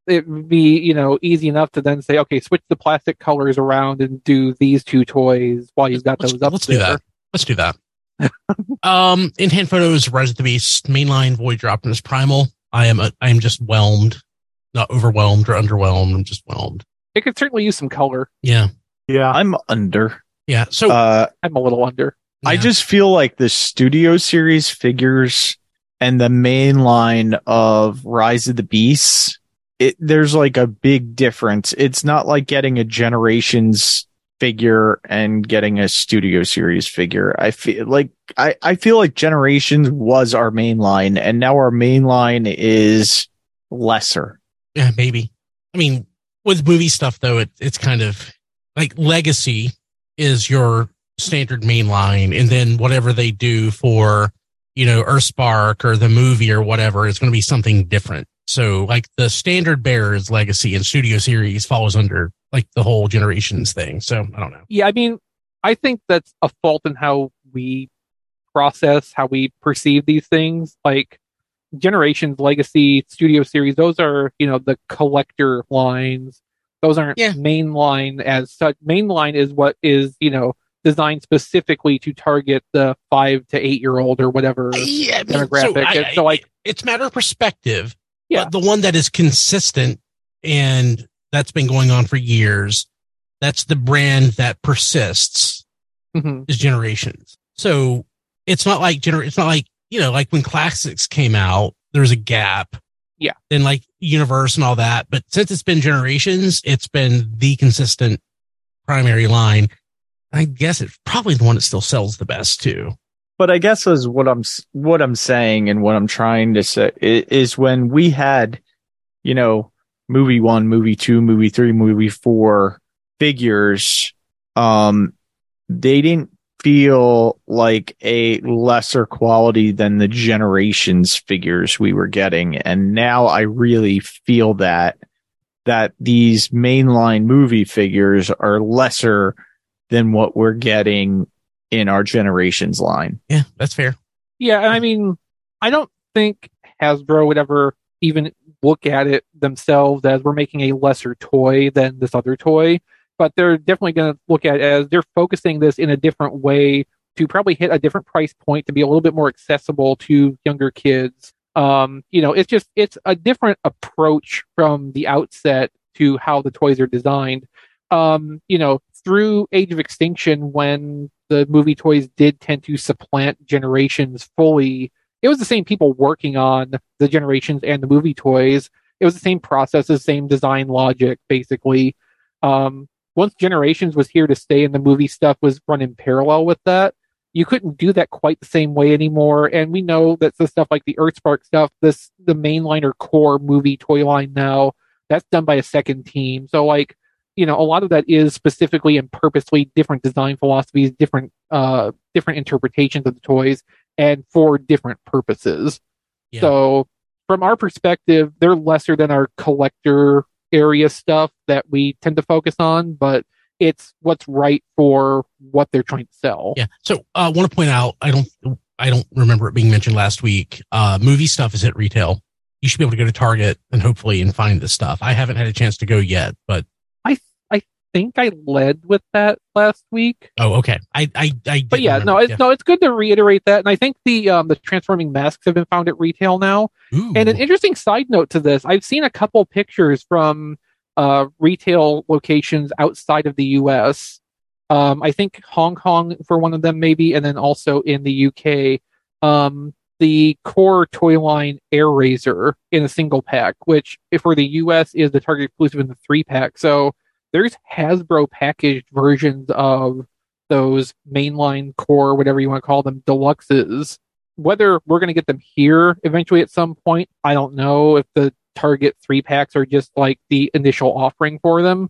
it would be you know easy enough to then say, okay, switch the plastic colors around and do these two toys while you've got let's, those up let's there. do that. Let's do that. Um, in hand photos, Rise of the Beast, mainline Voyager Optimus Primal. I am a, I am just whelmed, not overwhelmed or underwhelmed. I'm just whelmed. It could certainly use some color. Yeah, Yeah. I'm under. yeah. So Uh, I'm a little under. I just feel like the studio series figures and the main line of Rise of the Beasts, it, there's like a big difference. It's not like getting a Generations figure and getting a studio series figure. I feel like I, I feel like Generations was our main line and now our main line is lesser. Yeah, maybe. I mean, with movie stuff though, it, it's kind of like Legacy is your standard main line, and then whatever they do for you know Earthspark or the movie or whatever is going to be something different. So like the standard bearers Legacy, and Studio Series falls under like the whole Generations thing. So I don't know. Yeah, I mean, I think that's a fault in how we process, how we perceive these things. Like Generations, Legacy, Studio Series, those are, you know, the collector lines. Those aren't Yeah. mainline as such. Mainline is what is, you know, designed specifically to target the five to eight year old or whatever. Yeah, demographic. I- And so, like- it's a matter of perspective. Yeah. But the one that is consistent and that's been going on for years, that's the brand that persists Mhm. is generations. So it's not like gener it's not like, you know, like when classics came out, there was a gap. Yeah. Then like universe and all that. But since it's been generations, it's been the consistent primary line. I guess it's probably the one that still sells the best too. But I guess is what I'm what I'm saying and what I'm trying to say is when we had, you know, movie one, movie two, movie three, movie four figures, um, they didn't feel like a lesser quality than the generations figures we were getting. And now I really feel that that these mainline movie figures are lesser than what we're getting in our generations line. Yeah, that's fair. Yeah, and I mean, I don't think Hasbro would ever even look at it themselves as we're making a lesser toy than this other toy, but they're definitely going to look at it as they're focusing this in a different way to probably hit a different price point to be a little bit more accessible to younger kids. Um, you know, it's just it's a different approach from the outset to how the toys are designed. Um, you know, through Age of Extinction, when the movie toys did tend to supplant generations fully, it was the same people working on the generations and the movie toys. It was the same process, the same design logic, basically. Um, once generations was here to stay and the movie stuff was run in parallel with that, you couldn't do that quite the same way anymore. And we know that the stuff like the Earthspark stuff, this the mainliner core movie toy line now, that's done by a second team. So like, you know, a lot of that is specifically and purposely different design philosophies, different uh different interpretations of the toys and for different purposes. Yeah. So from our perspective, they're lesser than our collector area stuff that we tend to focus on, but it's what's right for what they're trying to sell. Yeah. So I uh, want to point out, I don't, I don't remember it being mentioned last week. Uh, movie stuff is at retail. You should be able to go to Target and hopefully and find this stuff. I haven't had a chance to go yet, but think I led with that last week. oh, okay. I, I, I. But yeah, remember. no, it's no, it's good to reiterate that. And I think the um the transforming masks have been found at retail now. Ooh. And an interesting side note to this, I've seen a couple pictures from uh retail locations outside of the US. Um I think Hong Kong for one of them maybe, and then also in the UK. Um the core toy line Air Razor in a single pack, which if for the US is the Target exclusive in the three pack. So there's Hasbro packaged versions of those mainline core, whatever you want to call them, deluxes. Whether we're going to get them here eventually at some point, I don't know if the Target three packs are just like the initial offering for them,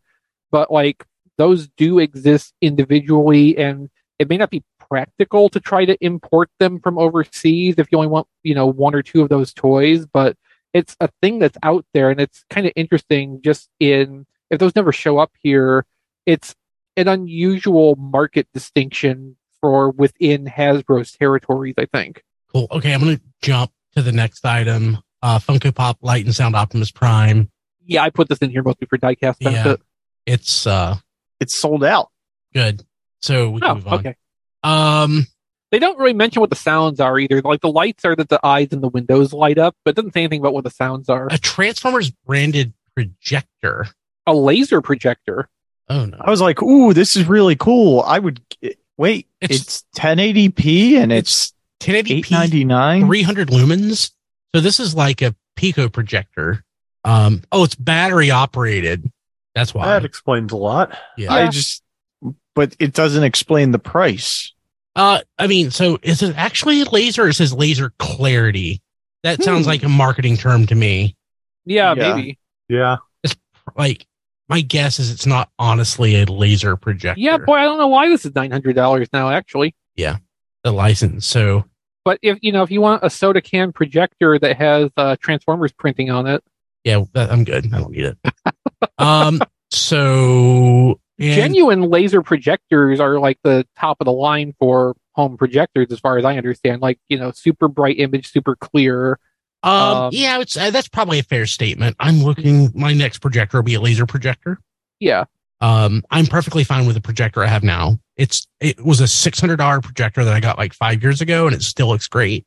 but like those do exist individually and it may not be practical to try to import them from overseas if you only want, you know, one or two of those toys, but it's a thing that's out there and it's kind of interesting just in if those never show up here, it's an unusual market distinction for within Hasbro's territories, I think. Cool. Okay, I'm gonna jump to the next item. Uh, Funko Pop Light and Sound Optimus Prime. Yeah, I put this in here mostly for diecast Yeah. benefit. It's uh It's sold out. good. So we can Oh, move on. okay. Um, They don't really mention what the sounds are either. Like the lights are that the eyes and the windows light up, but it doesn't say anything about what the sounds are. a Transformers branded projector. A laser projector. Oh no. I was like, "Ooh, this is really cool." I would wait. It's- It's, 1080p and it's 1080p, 899. 300 lumens. So this is like a Pico projector. Um, oh, it's battery operated. That's why. That explains a lot. yeah. I just, but it doesn't explain the price. Uh, I mean, so is it actually a laser? Or it says laser clarity. That sounds Hmm. like a marketing term to me. Yeah, Yeah. maybe. Yeah. it's Like, my guess is it's not honestly a laser projector. Yeah, boy, I don't know why this is nine hundred dollars now, actually. Yeah, the license. So But if you know, if you want a soda can projector that has uh, Transformers printing on it, yeah, that, I'm good. I don't need it. <laughs> um, so genuine laser projectors are like the top of the line for home projectors, as far as I understand. Like you know, super bright image, super clear. Um, Um, yeah, it's uh, that's probably a fair statement. I'm looking. My next projector will be a laser projector. Yeah, Um, I'm perfectly fine with the projector I have now. It's it was a six hundred dollar projector that I got like five years ago, and it still looks great.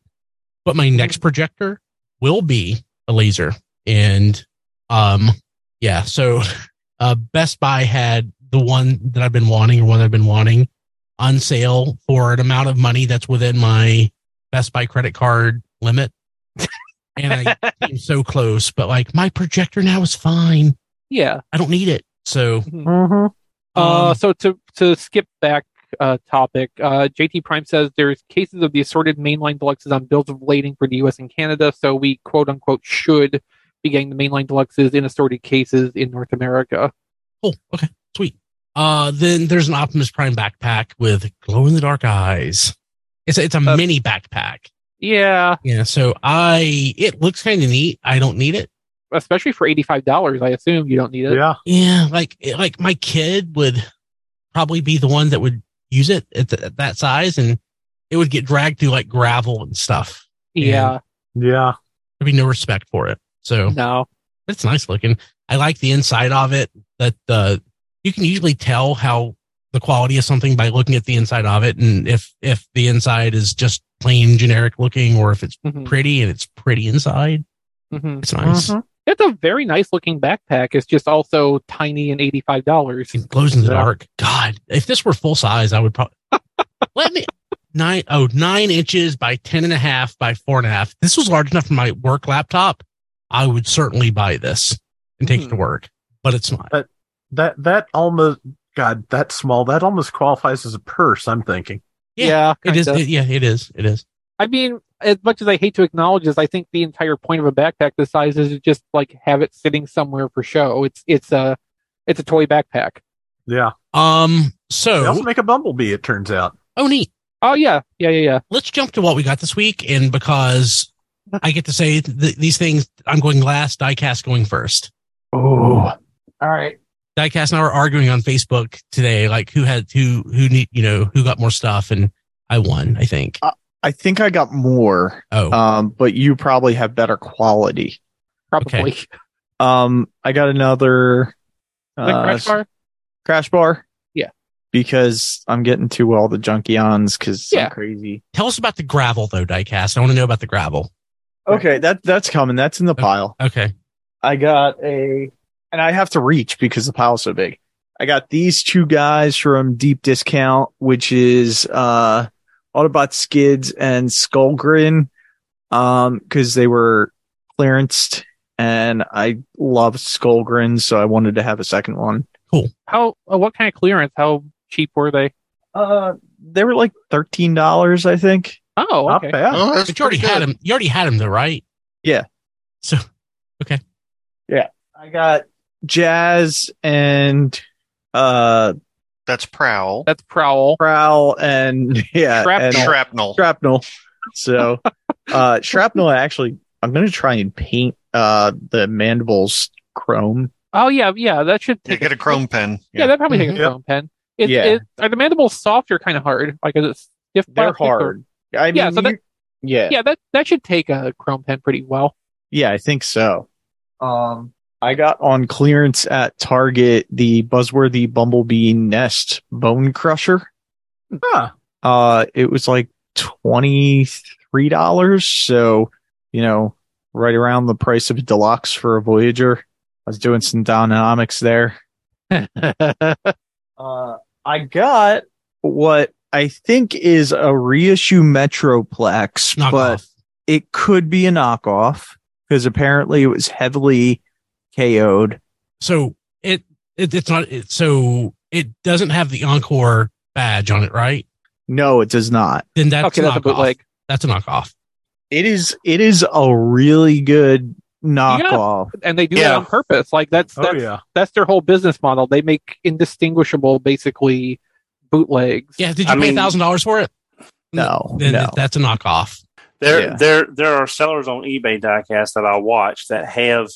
But my next projector will be a laser, and um, yeah. So, <laughs> uh, Best Buy had the one that I've been wanting, or one that I've been wanting, on sale for an amount of money that's within my Best Buy credit card limit. <laughs> and I came so close, but like my projector now is fine. yeah. I don't need it. So Mm-hmm. Uh, Um, so to to skip back uh, topic, uh, JT Prime says there's cases of the assorted mainline deluxes on bills of lading for the U.S. and Canada, so we quote unquote should be getting the mainline deluxes in assorted cases in North America. cool. Okay. Sweet. Uh, then there's an Optimus Prime backpack with glow in the dark eyes. It's a, it's a Uh, mini backpack. Yeah, Yeah. So I, it looks kind of neat. I don't need it. especially for eighty five dollars. I assume you don't need it. Yeah. Yeah. Like, like my kid would probably be the one that would use it at, th- at that size and it would get dragged through like gravel and stuff. Yeah, Yeah. There'd be no respect for it. So no, it's nice looking. I like the inside of it that, uh, you can usually tell how the quality of something by looking at the inside of it. And if, if the inside is just plain generic looking or if it's Mhm. pretty and it's pretty inside, Mhm. it's nice. Mhm. it's a very nice looking backpack. It's just also tiny and eighty five dollars. It glows in the dark. God, if this were full size, I would probably <laughs> let me nine oh nine inches by ten and a half by four and a half. This was large enough for my work laptop. I would certainly buy this and take it to Hmm. work, but it's not. but That that almost God, that small, that almost qualifies as a purse, I'm thinking. Yeah, Yeah, It is. it- yeah, it is. It is. I mean, as much as I hate to acknowledge this, I think the entire point of a backpack this size is to just like have it sitting somewhere for show. It's it's a it's a toy backpack. Yeah. Um. They also So, make a bumblebee, it turns out. oh, neat. Oh yeah, yeah, yeah, yeah. Let's jump to what we got this week, and because I get to say th- these things, I'm going last. Diecast going first. Oh, all right. Diecast and I were arguing on Facebook today, like who had who who need you know who got more stuff, and I won. I think. I think I got more, Oh, um, but you probably have better quality. Probably. Um, I got another The uh, crash bar. crash bar. Yeah. because I'm getting to all the junkions because Yeah. I'm crazy. tell us about the gravel though, Diecast. I want to know about the gravel. Okay, that that's coming. That's in the pile. Okay. I got a, and I have to reach because the pile's so big. I got these two guys from Deep Discount, which is uh Autobot Skids and Skullgrin, um, because they were clearanced, and I love Skullgrin, so I wanted to have a second one. Cool. How? Uh, what kind of clearance? How cheap were they? Uh, they were like thirteen dollars, I think. Oh, Not okay. bad. Oh, that's But you already pretty had them. You already had them, though, right? Yeah. So okay. Yeah, I got Jazz and uh That's Prowl. That's Prowl. Prowl and <laughs> yeah, Shrapnel. and Shrapnel. shrapnel. So, <laughs> uh, shrapnel. Actually, I'm gonna try and paint uh the mandibles chrome. Oh yeah, yeah. That should You take get a chrome pen. Yeah, that'd probably take a Mhm. chrome pen. It, Yeah. it, are the mandibles soft or kind of hard? Like is it stiff? They're plastic or- hard. I mean, Yeah, so that- yeah, Yeah, that that should take a chrome pen pretty well. yeah, I think so. Um, I got on clearance at Target the Buzzworthy Bumblebee Nest Bone Crusher. Huh. Uh, it was like twenty three dollars, so you know, right around the price of a deluxe for a Voyager. I was doing some dynamics there. <laughs> Uh, I got what I think is a reissue Metroplex, knock but it could be a knockoff because apparently it was heavily KO'd. So it, it it's not. It, so it doesn't have the Encore badge on it, right? No, it does not. Then that's okay, that's a knockoff. bootleg. That's a knockoff. It is. It is a really good knockoff. And they do that on purpose. Like that's Oh that's yeah. that's their whole business model. They make indistinguishable, basically bootlegs. Yeah. Did you I pay a thousand dollars for it? No, Then no. that's a knockoff. There, Yeah. there, there are sellers on eBay diecast that I watch that have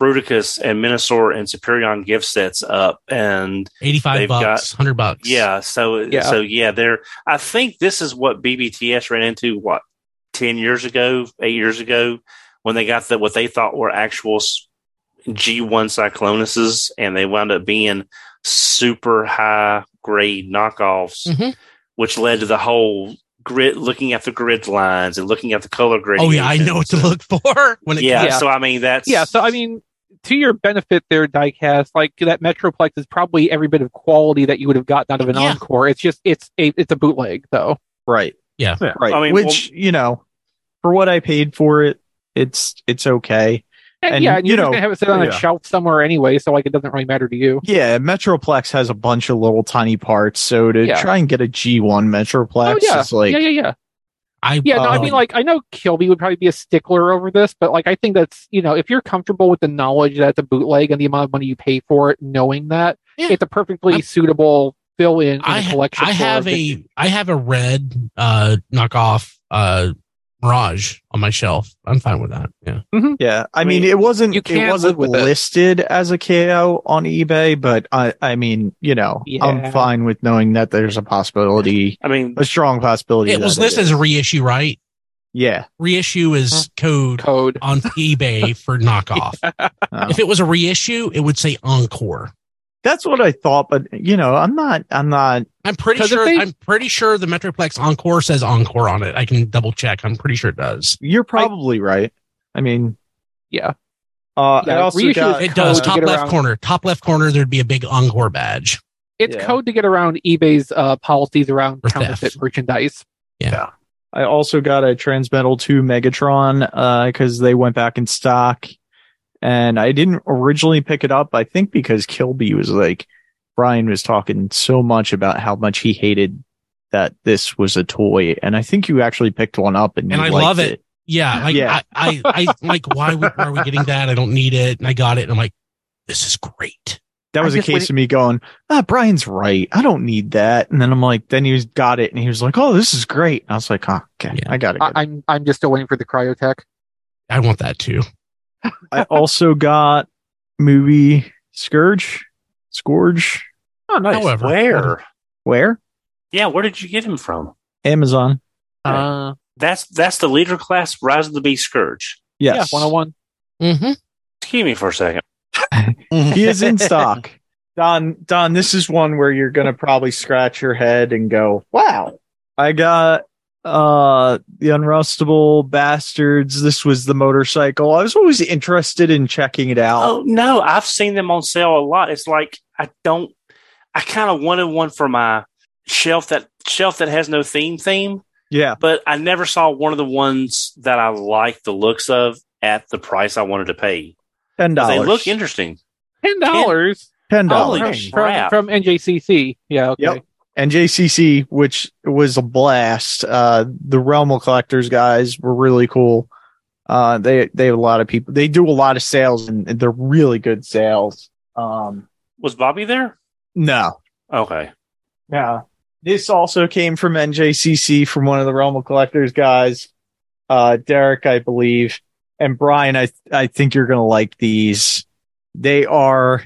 Bruticus and Menasor and Superion gift sets up, and Eighty five They've bucks, hundred bucks. yeah, so Yeah. so yeah, there. I think this is what BBTS ran into what ten years ago, eight years ago, when they got the what they thought were actual G one Cyclonuses, and they wound up being super high grade knockoffs, Mhm. which led to the whole grid looking at the grid lines and looking at the color grid. Oh yeah, I know what to look for <laughs> when it Yeah, Yeah. so I mean that's Yeah, so I mean, to your benefit there, diecast, like that Metroplex is probably every bit of quality that you would have gotten out of an Yeah. Encore. It's just it's a it's a bootleg though. right. Yeah. Yeah. Right. I mean, Which you know, for what I paid for it, it's it's okay. And, And, yeah, and you you're know- gonna have it sit on Yeah. a shelf somewhere anyway, so like it doesn't really matter to you. Yeah, Metroplex has a bunch of little tiny parts, so to Yeah. try and get a G1 Metroplex oh yeah, is like yeah, yeah, yeah. I Yeah, no, I Um, mean, like, I know Kilby would probably be a stickler over this, but like, I think that's you know, if you're comfortable with the knowledge that it's a bootleg and the amount of money you pay for it, knowing that, Yeah. it's a perfectly I'm- suitable fill in in I, collection. I have a I have a red uh knockoff uh Mirage on my shelf. I'm fine with that. Yeah. Yeah, I I mean, mean, it wasn't you it can't wasn't live with it. listed as a KO on eBay, but I I mean, you know, Yeah. I'm fine with knowing that there's a possibility, I mean, a strong possibility. It was listed as is. a reissue, right? yeah. Reissue is code code. on eBay for knockoff. <laughs> uh, If it was a reissue, it would say Encore. That's what I thought, but you know, I'm not. I'm not. I'm pretty sure. they- I'm pretty sure the Metroplex Encore says Encore on it. I can double check. I'm pretty sure it does. You're probably right. I mean, Yeah. uh, I also got It does. code to Top left around- corner. Top left corner. There'd be a big Encore badge. It's Yeah. code to get around eBay's uh, policies around For counterfeit theft. merchandise. I also got a Transmetal 2 Megatron uh because they went back in stock. And I didn't originally pick it up, I think because Kilby was like Brian was talking so much about how much he hated that this was a toy. And I think you actually picked one up and, And you I liked love it. Yeah. Like, Yeah. I, I, I like, why would- why are we getting that? I don't need it. And I got it. And I'm like, this is great. That was a just- when case of me going, ah, Brian's right. I don't need that. And then I'm like, then he was, got it and he was like, oh, this is great. I was like, oh, okay, Yeah. I got it. I, I'm I'm just still waiting for the Cryotek. I want that too. I also got movie Scourge, Scourge. Oh, nice. However, where? Where? Yeah, where did you get him from? Amazon. Uh, That's that's the leader class, Rise of the Beast Scourge. Yes. Yeah, 101. Mm-hmm. Excuse me for a second. <laughs> he is in stock. Don, Don, this is one where you're going to probably scratch your head and go, wow. I got uh the unrustable bastards this was the motorcycle i was always interested in checking it out Oh no, I've seen them on sale a lot. It's like I don't. I kind of wanted one for my shelf that shelf that has no theme theme, yeah but I never saw one of the ones that I like the looks of at the price I wanted to pay. ten dollars They dollars look interesting. Ten dollars ten dollars sh- from crap. from NJCC. Yeah, okay. Yep. And JCC, which was a blast. Uh, the Realm of Collectors guys were really cool. Uh, they they have a lot of people. They do a lot of sales, and they're really good sales. Um, Was Bobby there? no, Okay. yeah. This also came from NJCC from one of the Realm of Collectors guys, uh, Derek, I believe, and Brian. I I think you're gonna like these. They are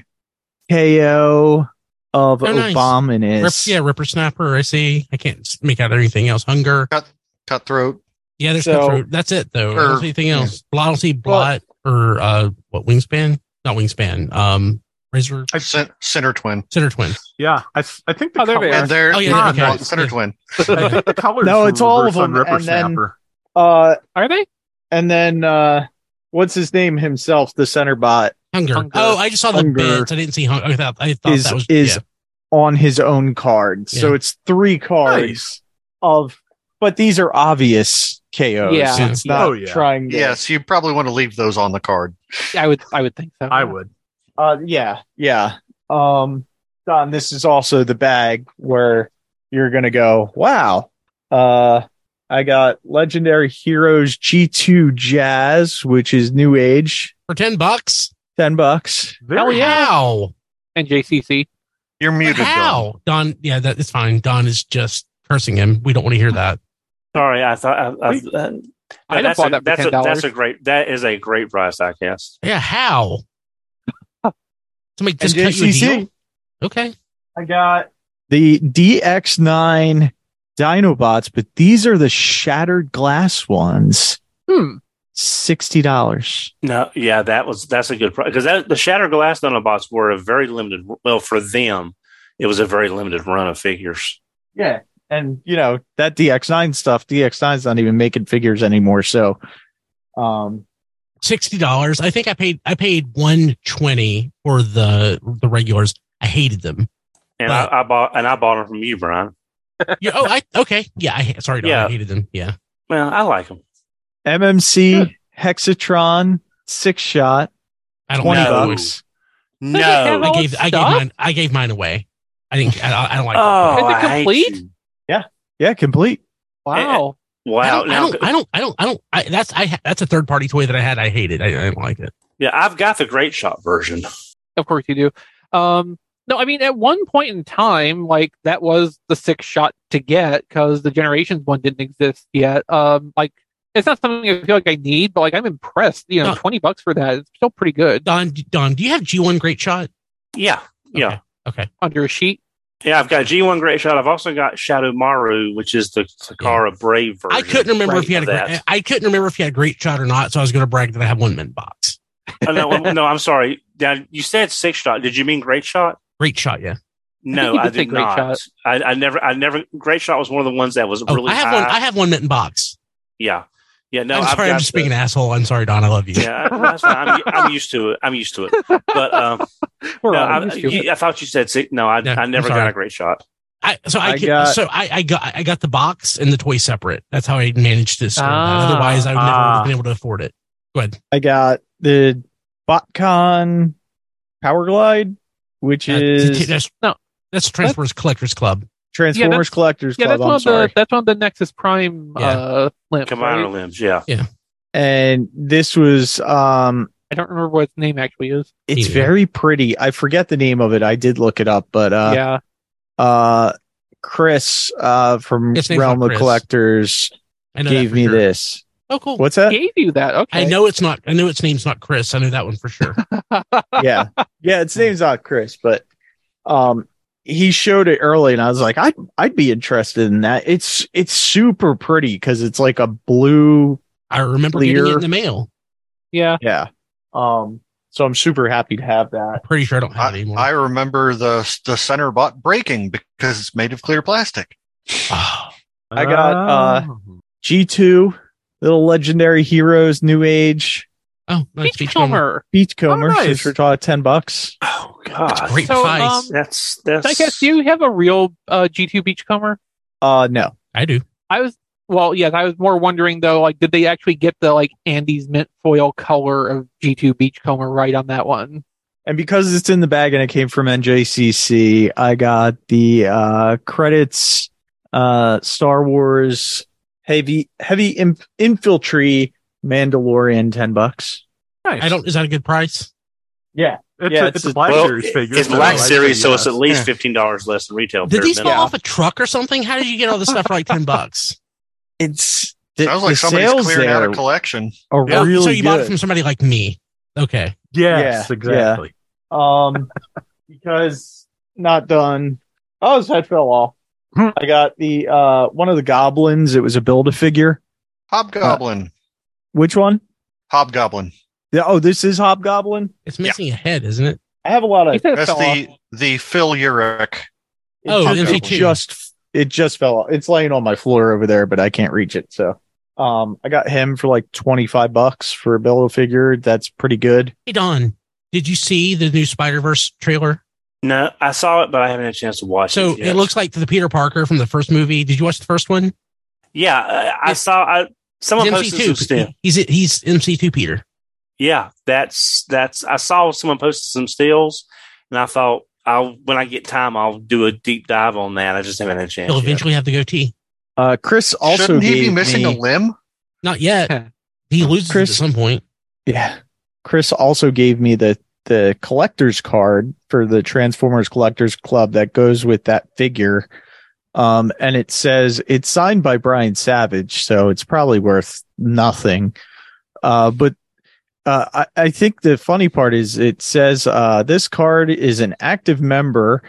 KO of Oh, nice. Abominus. Rip, yeah, Ripper Snapper. I see. I can't make out anything else. Hun-Gurrr. Cut, Cutthroat. Yeah, there's So- cutthroat. That's it though. I don't Or- see anything else. I don't see blot or uh what wingspan? Not wingspan. Um, razor Cen- Sinnertwin. center twin. Yeah, I, I think the Oh, there they color- are. And they're Oh, yeah, not okay. not center Yeah. twin. I think the <laughs> colors No, it's all of them, Ripper and then- Snapper. Uh, Are they? and then uh what's his name himself the center bot Hun-Gurrr. Hun-Gurrr. Oh, I just saw the Hun-Gurrr bits. I didn't see Hun-Gurrr. I thought, I thought is that was is yeah. on his own card so it's three cards Nice. of but these are obvious KOs Yeah. it's not Oh, yeah. trying to Yes, you probably want to leave those on the card. I would I would think so. I would. uh yeah yeah um Don this is also the bag where you're gonna go wow uh I got Legendary Heroes G2 Jazz, which is new age, for ten bucks. Ten bucks. Hell yeah. How? JCC. You're muted. Don. How? Don. Yeah, that is fine. Don is just cursing him. We don't want to hear that. Sorry, I thought I, I, I'd that's, a, that for that's, a, $10. that's a great that is a great price, I guess. Yeah, how? Somebody just And cut you a JCC. deal. Okay. I got the DX9 Dinobots, but these are the shattered glass ones. Hmm. Sixty dollars. No, yeah, that was that's a good price because that the Shatter Glass Dinobots were a very limited. Well, for them, it was a very limited run of figures. Yeah, and you know that DX9 stuff. DX9's not even making figures anymore. So, um, Sixty dollars. I think I paid. I paid one twenty for the the regulars. I hated them. And Wow. I, I bought and I bought them from you, Brian. <laughs> Yeah. Oh, I okay. Yeah. I sorry. Don, Yeah. I hated them. Yeah. Well, I like them. MMC Hexatron six shot I don't twenty know. bucks. No, I gave. that I gave mine. I gave mine away. I think. I, I don't like. oh, Is it complete? Yeah, Yeah, complete. Wow. I Wow. don't, I Now, don't. I don't. I don't. I don't. I, that's. I. That's a third party toy that I had. I hated. I, I didn't like it. yeah, I've got the Great Shot version. Of course you do. Um, No, I mean at one point in time, like that was the six shot to get because the Generations one didn't exist yet. Um, like it's not something I feel like I need, but like I'm impressed. You know, No. twenty bucks for that is still pretty good Don, Don, do you have G1 Great Shot? Yeah, yeah, Okay. under a sheet. yeah. I've got G1 Great Shot. I've also got Shadow Maru, which is the Takara Brave version. I couldn't remember right, if you had a great, that. I couldn't remember if you had a great shot or not, so I was going to brag that I have one mint box. oh, no, <laughs> no, I'm sorry. Now, you said six shot. Did you mean Great Shot? Great shot, yeah. No, you I, did Great not. Shot. I, I never, I never. Great Shot was one of the ones that was Oh, really I have high. one. I have one mint box. yeah, yeah. No, I'm sorry, I'm just the- being an asshole. I'm sorry, Don. I love you. Yeah. I'm, I'm used to it. I'm used to it. But um, <laughs> no, I, used it. you- I thought you said six. No, I, Yeah, I never got a Great Shot. I, so I, I get- got- so I, I got I got the box and the toy separate. That's how I managed to store Ah. that. Otherwise, I would never would Ah. have been able to afford it. Go ahead. I got the BotCon Power Glide, which Uh, is that's, no. that's Transformers Collectors Club. Transformers that's- Collectors Yeah, Club. that's one I'm of sorry. the that's one of the Nexus Prime Yeah. uh limps. Combiner right? limbs. Yeah. Yeah. and this was um I don't remember what its name actually is. it's Yeah. very pretty. I forget the name of it. I did look it up, but uh yeah, uh Chris uh from Its Realm of Chris. Collectors I know that gave me sure. this. Oh, cool. What's that? gave you that. Okay, I know it's not. I know its name's not Chris. I know that one for sure. <laughs> yeah. Yeah, its name's not Chris, but um he showed it early and I was like, I'd I'd be interested in that. It's it's super pretty because it's like a blue I remember getting it in the mail. Yeah, yeah. Um so I'm super happy to have that. I'm pretty sure I don't have it I, anymore. I remember the the center bot breaking because it's made of clear plastic. Oh, <sighs> I got, uh, Oh. G2, little legendary heroes, new age, oh, nice Beachcomber. Beachcomber. beachcomber, Oh, nice. since we're ten bucks. Oh God. That's great So, price. um, That's that's. I guess do you have a real uh, G2 Beachcomber? Uh no. I do. I was well, yes, I was more wondering though, like, did they actually get the like Andy's mint foil color of G2 Beachcomber right on that one? And because it's in the bag and it came from NJCC, I got the uh credits uh Star Wars heavy heavy inf- infantry Mandalorian 10 bucks. Nice. I don't. Is that a good price? Yeah. It's, yeah, a, it's it's a a- Black well, Series figure. it's so Black Series, so it's at least Yeah. fifteen dollars less than retail. Did these fall minimum. off a truck or something? How did you get all this stuff for like ten bucks? <laughs> It's the, Sounds like the somebody's sales clearing out a collection. are Oh, really so you good. bought it from somebody like me? Okay. Yes, Yeah, exactly. Um, <laughs> because not done. Oh, his head fell off. Hmm. I got the uh one of the goblins. It was a build a figure. Hobgoblin. Which one? Hobgoblin. Yeah. Oh, this is Hobgoblin. It's missing a head, isn't it? I have a lot of. That's fell off. the the Phil Urich. Oh, just, MC2. it just it just fell off. It's laying on my floor over there, but I can't reach it. So, um, I got him for like twenty five bucks for a build a figure. That's pretty good. Hey Don, did you see the new Spider Verse trailer? No, I saw it, but I haven't had a chance to watch So it. So it looks like the Peter Parker from the first movie. Did you watch the first one? Yeah, I, I saw. I, someone He's posted some still. He's he's MC2 Peter. Yeah, that's that's. I saw someone posted some stills, and I thought I'll when I get time I'll do a deep dive on that. I just haven't had a chance. He'll yet. eventually have the goatee. Uh, Chris also Shouldn't he gave be missing me, a limb? Not yet. He loses Chris- at some point. Yeah. Chris also gave me the the collector's card for the Transformers Collectors Club that goes with that figure. Um, and it says it's signed by Brian Savage, so it's probably worth nothing. Uh, but uh, I, I think the funny part is it says uh, this card is an active member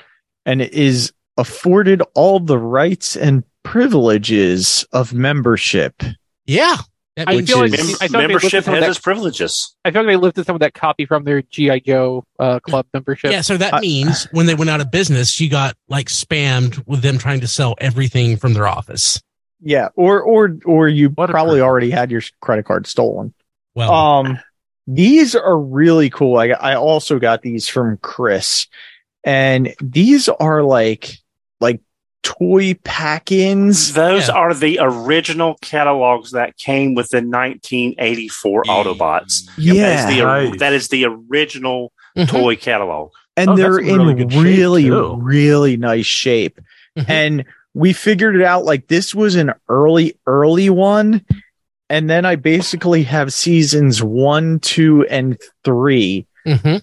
and is afforded all the rights and privileges of membership. Yeah. That I means feel like Mem- I feel like they membership listed some has its privileges. I feel like they lifted some of that copy from their GI Joe uh, club membership. yeah, so that I- means <sighs> when they went out of business, you got like spammed with them trying to sell everything from their office. Yeah, or or or you What probably privilege. already had your credit card stolen. Well, Um, these are really cool. I I also got these from Chris, and these are like like toy pack-ins. Those Yeah. are the original catalogs that came with the 1984 Autobots. That Yeah, is the, Nice. that is the original mhm, toy catalog. and Oh, they're in in really really good shape, too. really nice shape. mhm. And we figured it out like this was an early early one, and then I basically have seasons one, two, and three. Mhm.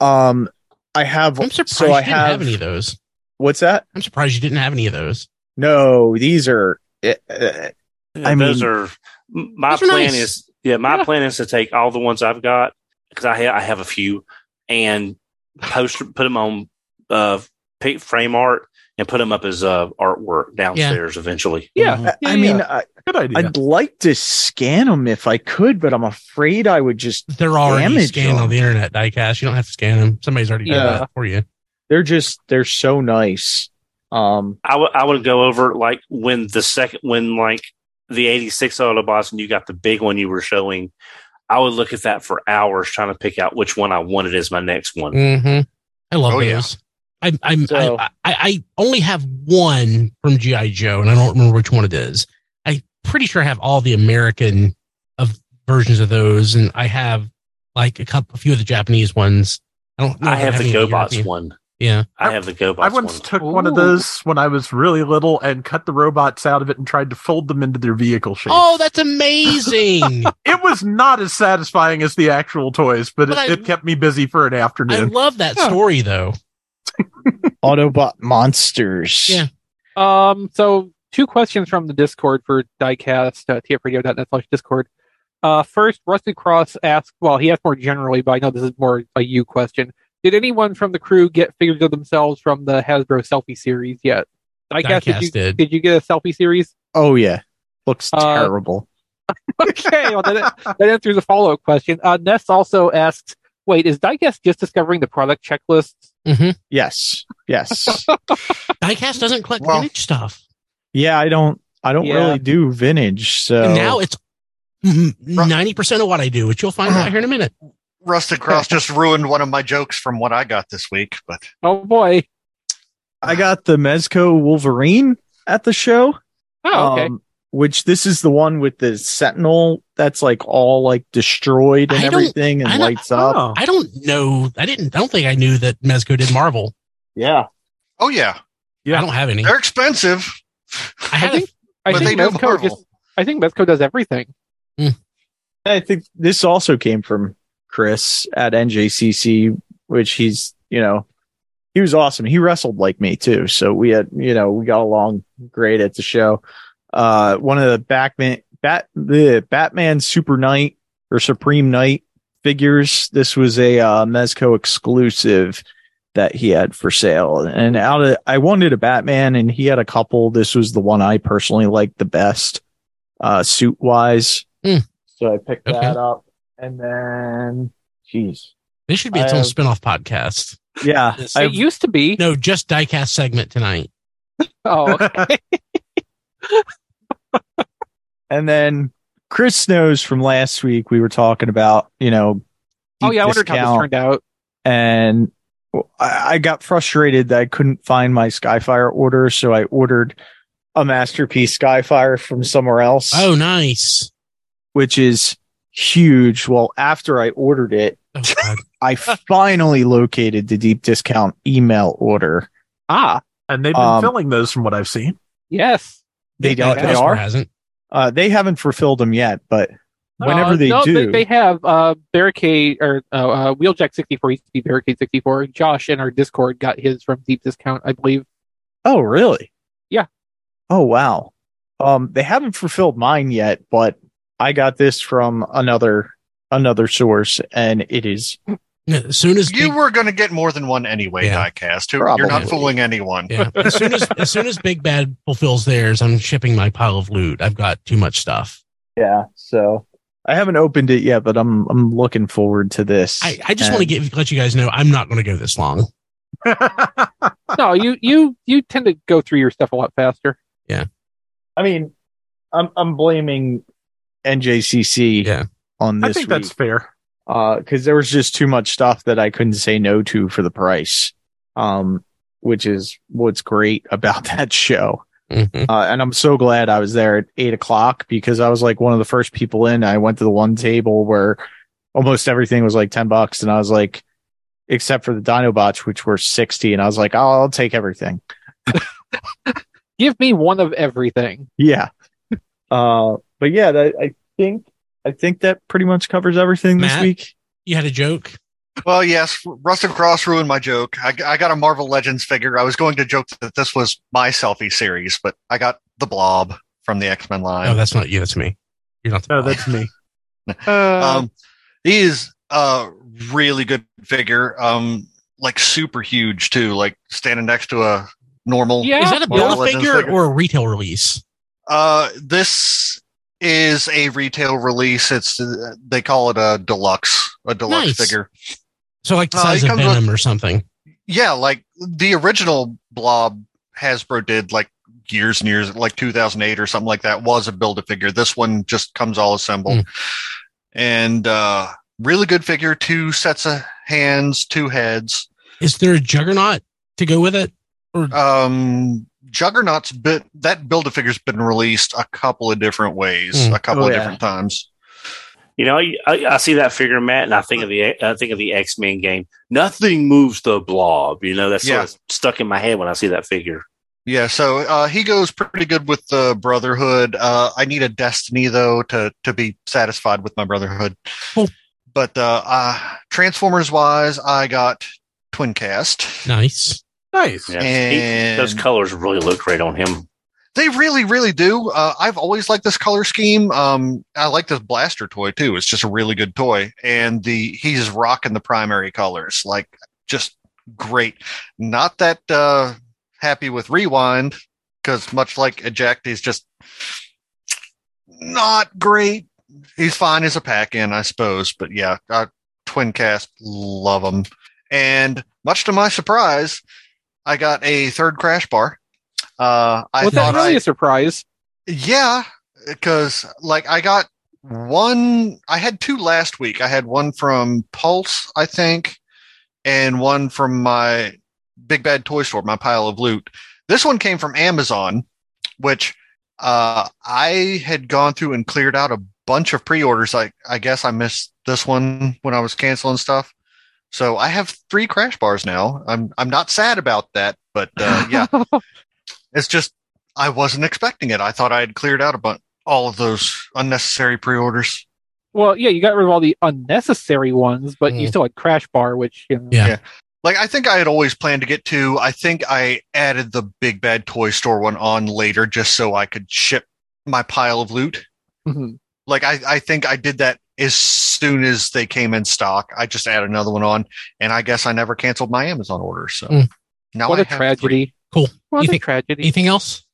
um I have. I'm surprised so you I didn't have, have any of those. What's that? I'm surprised you didn't have any of those. No, these are. Uh, Yeah, I those mean- are my Those are plan nice. is yeah my Yeah. plan is to take all the ones I've got because I ha- I have a few and post put them on uh pa- frame art and put them up as uh artwork downstairs eventually. Yeah. Mhm. I, Yeah, I mean. I, Good idea. I'd like to scan them if I could, but I'm afraid I would just. They're already Damage scanned them. on the internet, diecast. You don't have to scan them. Somebody's already done that for you. They're just. They're so nice. Um. I would I would go over like when the second when like the 86 Autobots and you got the big one you were showing. I would look at that for hours trying to pick out which one I wanted as my next one. Mm-hmm. I love Oh, yeah. those. I'm, I'm, So- I, I, I only have one from GI Joe, and I don't remember which one it is. I'm pretty sure I have all the American of versions of those, and I have like a couple, a few of the Japanese ones. I don't. know I if have the GoBots European- one. Yeah, I have the GoBots I once one. took one of those when I was really little and cut the robots out of it and tried to fold them into their vehicle shape. Oh, that's amazing! <laughs> It was not as satisfying as the actual toys, but, But it, I- it kept me busy for an afternoon. I love that story though. <laughs> Autobot monsters. Yeah. Um, so two questions from the Discord for diecast, uh, tfradio.net slash Discord. Uh, first, Rusty Cross asked, well, he asked more generally, but I know this is more a you question. Did anyone from the crew get figures of themselves from the Hasbro selfie series yet? Diecast, did, you, did. did you get a selfie series? Oh yeah. Looks Uh, terrible. <laughs> okay, well, that, that answers a follow up question. Uh, Ness also asked, wait, is Diecast just discovering the product checklists? Yes. Yes. <laughs> Diecast doesn't collect Well- vintage stuff. yeah. I don't. I don't Yeah. really do vintage. So And now it's ninety percent of what I do, which you'll find out here in a minute. Rusted Cross <laughs> just ruined one of my jokes from what I got this week, but Oh boy. I got the Mezco Wolverine at the show. Oh, okay. Um, which this is the one with the Sentinel that's like all like destroyed and everything and lights up. Oh. I don't know. I didn't. I don't think I knew that Mezco did Marvel. Yeah. oh yeah, Yeah. I don't have any. they're expensive. I had think- <laughs> I but think they Mezco Marvel. just I think Mezco does everything. I think this also came from Chris at NJCC, which he's, you know, he was awesome. He wrestled like me too. So we had, you know, we got along great at the show. Uh, one of the Batman, Bat, the Batman Super Knight or Supreme Knight figures. This was a, uh, Mezco exclusive that he had for sale. And out of, I wanted a Batman and he had a couple. This was the one I personally liked the best, uh, suit wise. Hmm. So I picked Okay. that up and then, jeez. This should be I its own have- spin-off podcast. Yeah. Yes. I it used to be. No, just diecast segment tonight. <laughs> Oh, okay. <laughs> And then Chris knows from last week we were talking about, you know, oh deep yeah. I wondered how this turned out. and I, I got frustrated that I couldn't find my Skyfire order, so I ordered a masterpiece Skyfire from somewhere else, Oh, nice. which is huge. Well, after I ordered it, Oh, <laughs> I finally located the deep discount email order. Ah, and they've been Um, filling those from what I've seen. yes. They Yeah, don't. They Customer are. hasn't. Uh, they haven't fulfilled them yet, but whenever Uh, they no, do, they, they have uh, barricade or uh, uh, wheeljack sixty four used to be barricade sixty four. Josh in our Discord got his from deep discount, I believe. Oh, really? Yeah. Oh, wow. Um, they haven't fulfilled mine yet, but I got this from another another source, and it is As soon as You Big, were going to get more than one anyway, Yeah. Diecast. You're not fooling anyone. yeah, as soon as as soon as Big Bad fulfills theirs, I'm shipping my pile of loot. I've got too much stuff. yeah. So I haven't opened it yet, but I'm I'm looking forward to this. I, I just want to get let you guys know I'm not going to go this long. <laughs> No, you you you tend to go through your stuff a lot faster. Yeah, I mean, I'm I'm blaming NJCC Yeah. on this. I think week that's fair. because there was just too much stuff that I couldn't say no to for the price. Um, which is what's great <laughs> about that show. Mhm. Uh, and I'm so glad I was there at eight o'clock because I was like one of the first people in. I went to the one table where almost everything was like 10 bucks. And I was like, except for the Dinobots, which were 60. And I was like, oh, I'll take everything. <laughs> Give me one of everything. Yeah. uh, but yeah, that, I think, I think that pretty much covers everything this week. You had a joke. Well, yes, Rusted Cross ruined my joke. I, I got a Marvel Legends figure. I was going to joke that this was my selfie series, but I got the Blob from the X Men line. No, that's not you. That's me. You're not. The No, boss. that's me. <laughs> Uh, um, he is a really good figure. Um, like super huge too. Like standing next to a normal. Yeah. Is that a Marvel build a figure figure. or a retail release? Uh, this is a retail release. It's uh, they call it a deluxe, a deluxe Nice. figure. So like the Uh, size it of comes with- or something. Yeah, like the original Blob Hasbro did like years and years, like 2008 or something like that, was a build a figure. This one just comes all assembled, and uh, really good figure. Two sets of hands, two heads. Is there a Juggernaut to go with it? Um, Juggernaut's bit that build a figure's been released a couple of different ways, Hmm. a couple Oh, of yeah. different times. You know, I, I see that figure, Matt, and I think of the I think of the X Men game. Nothing moves the blob. You know, that's Yeah. sort of stuck in my head when I see that figure. Yeah, so uh, he goes pretty good with the Brotherhood. Uh, I need a Destiny though to to be satisfied with my Brotherhood. <laughs> But uh, uh, Transformers wise, I got Twincast, Nice. Nice. Yeah, and he, those colors really look great on him. they really, really do. Uh, I've always liked this color scheme. Um, I like this blaster toy too. It's just a really good toy, and the he's rocking the primary colors, like just great. Not that uh, happy with Rewind because much like Eject, he's just not great. He's fine as a pack in, I suppose, but yeah, uh, Twincast, love him. And much to my surprise, I got a third Crashbar. Uh, I was that really I, a surprise? yeah, because like I got one, I had two last week. I had one from Pulse, I think, and one from my Big Bad Toy Store, my pile of loot. This one came from Amazon, which uh, I had gone through and cleared out a bunch of pre-orders. I I guess I missed this one when I was canceling stuff. So I have three Crashbars now. I'm I'm not sad about that, but uh, yeah, <laughs> it's just I wasn't expecting it. I thought I had cleared out a bunch all of those unnecessary pre-orders. well, yeah, you got rid of all the unnecessary ones, but you Mm. still had Crashbar, which you know, Yeah. Yeah. Like I think I had always planned to get to. I think I added the Big Bad Toy Store one on later just so I could ship my pile of loot. mhm. Like I, I think I did that as soon as they came in stock. I just added another one on, and I guess I never canceled my Amazon order. So Mm. now what I a have three. tragedy! Cool. What You a think- tragedy! Anything else?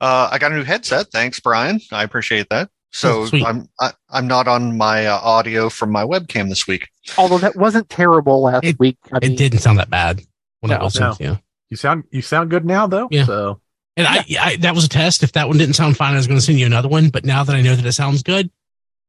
Uh, I got a new headset. Thanks, Brian. I appreciate that. So Oh. I'm I, I'm not on my uh, audio from my webcam this week. Although that wasn't terrible last It- week. I mean, It didn't sound that bad when I No. listened No. to you. You sound you sound good now though. Yeah. So And I, I, that was a test. If that one didn't sound fine, I was going to send you another one. But now that I know that it sounds good,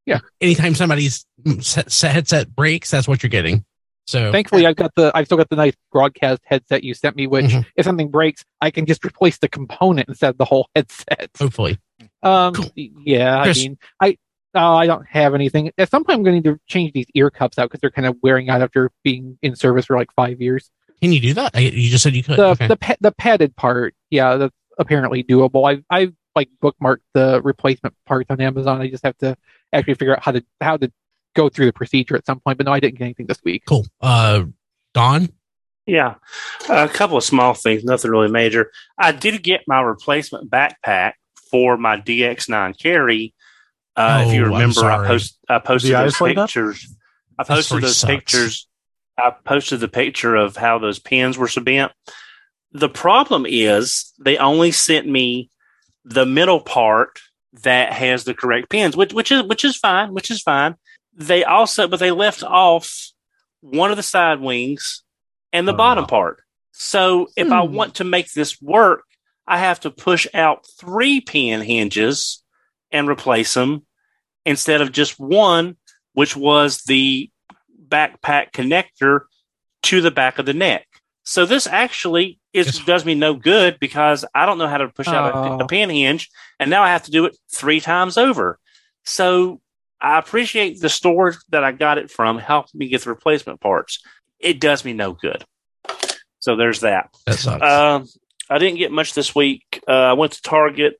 Yeah. Anytime somebody's set, set headset breaks, that's what you're getting. So Thankfully, I've got the I've still got the nice broadcast headset you sent me. Which, Mhm. if something breaks, I can just replace the component instead of the whole <laughs> headset. hopefully, Um, Cool. yeah, Chris. I mean, I uh, I don't have anything. At some point, I'm going to need to change these ear cups out because they're kind of wearing out after being in service for like five years. can you do that? I, you just said you could. The okay. the pa- the padded part, yeah, that's apparently doable. I've I like bookmark the replacement parts on Amazon. I just have to actually figure out how to how to go through the procedure at some point. But no, I didn't get anything this week. cool. Uh, Don. Yeah, a couple of small things, nothing really major. I did get my replacement backpack for my DX9 carry. Uh, if you Oh, remember, I sorry. post I posted The those eyes light up? pictures. I posted story those sucks. pictures. I posted the picture of how those pins were bent. The problem is they only sent me the middle part that has the correct pins, which which is which is fine, which is fine. They also, but they left off one of the side wings and the Oh. bottom part. So if I Hmm. want to make this work, I have to push out three pin hinges and replace them instead of just one, which was the backpack connector to the back of the neck. So this actually Yes. does me no good because I don't know how to push out a, Oh. a pin hinge, and now I have to do it three times over. So I appreciate the store that I got it from helped me get the replacement parts. It does me no good. So there's that. That sucks. Um, I didn't get much this week. Uh, I went to Target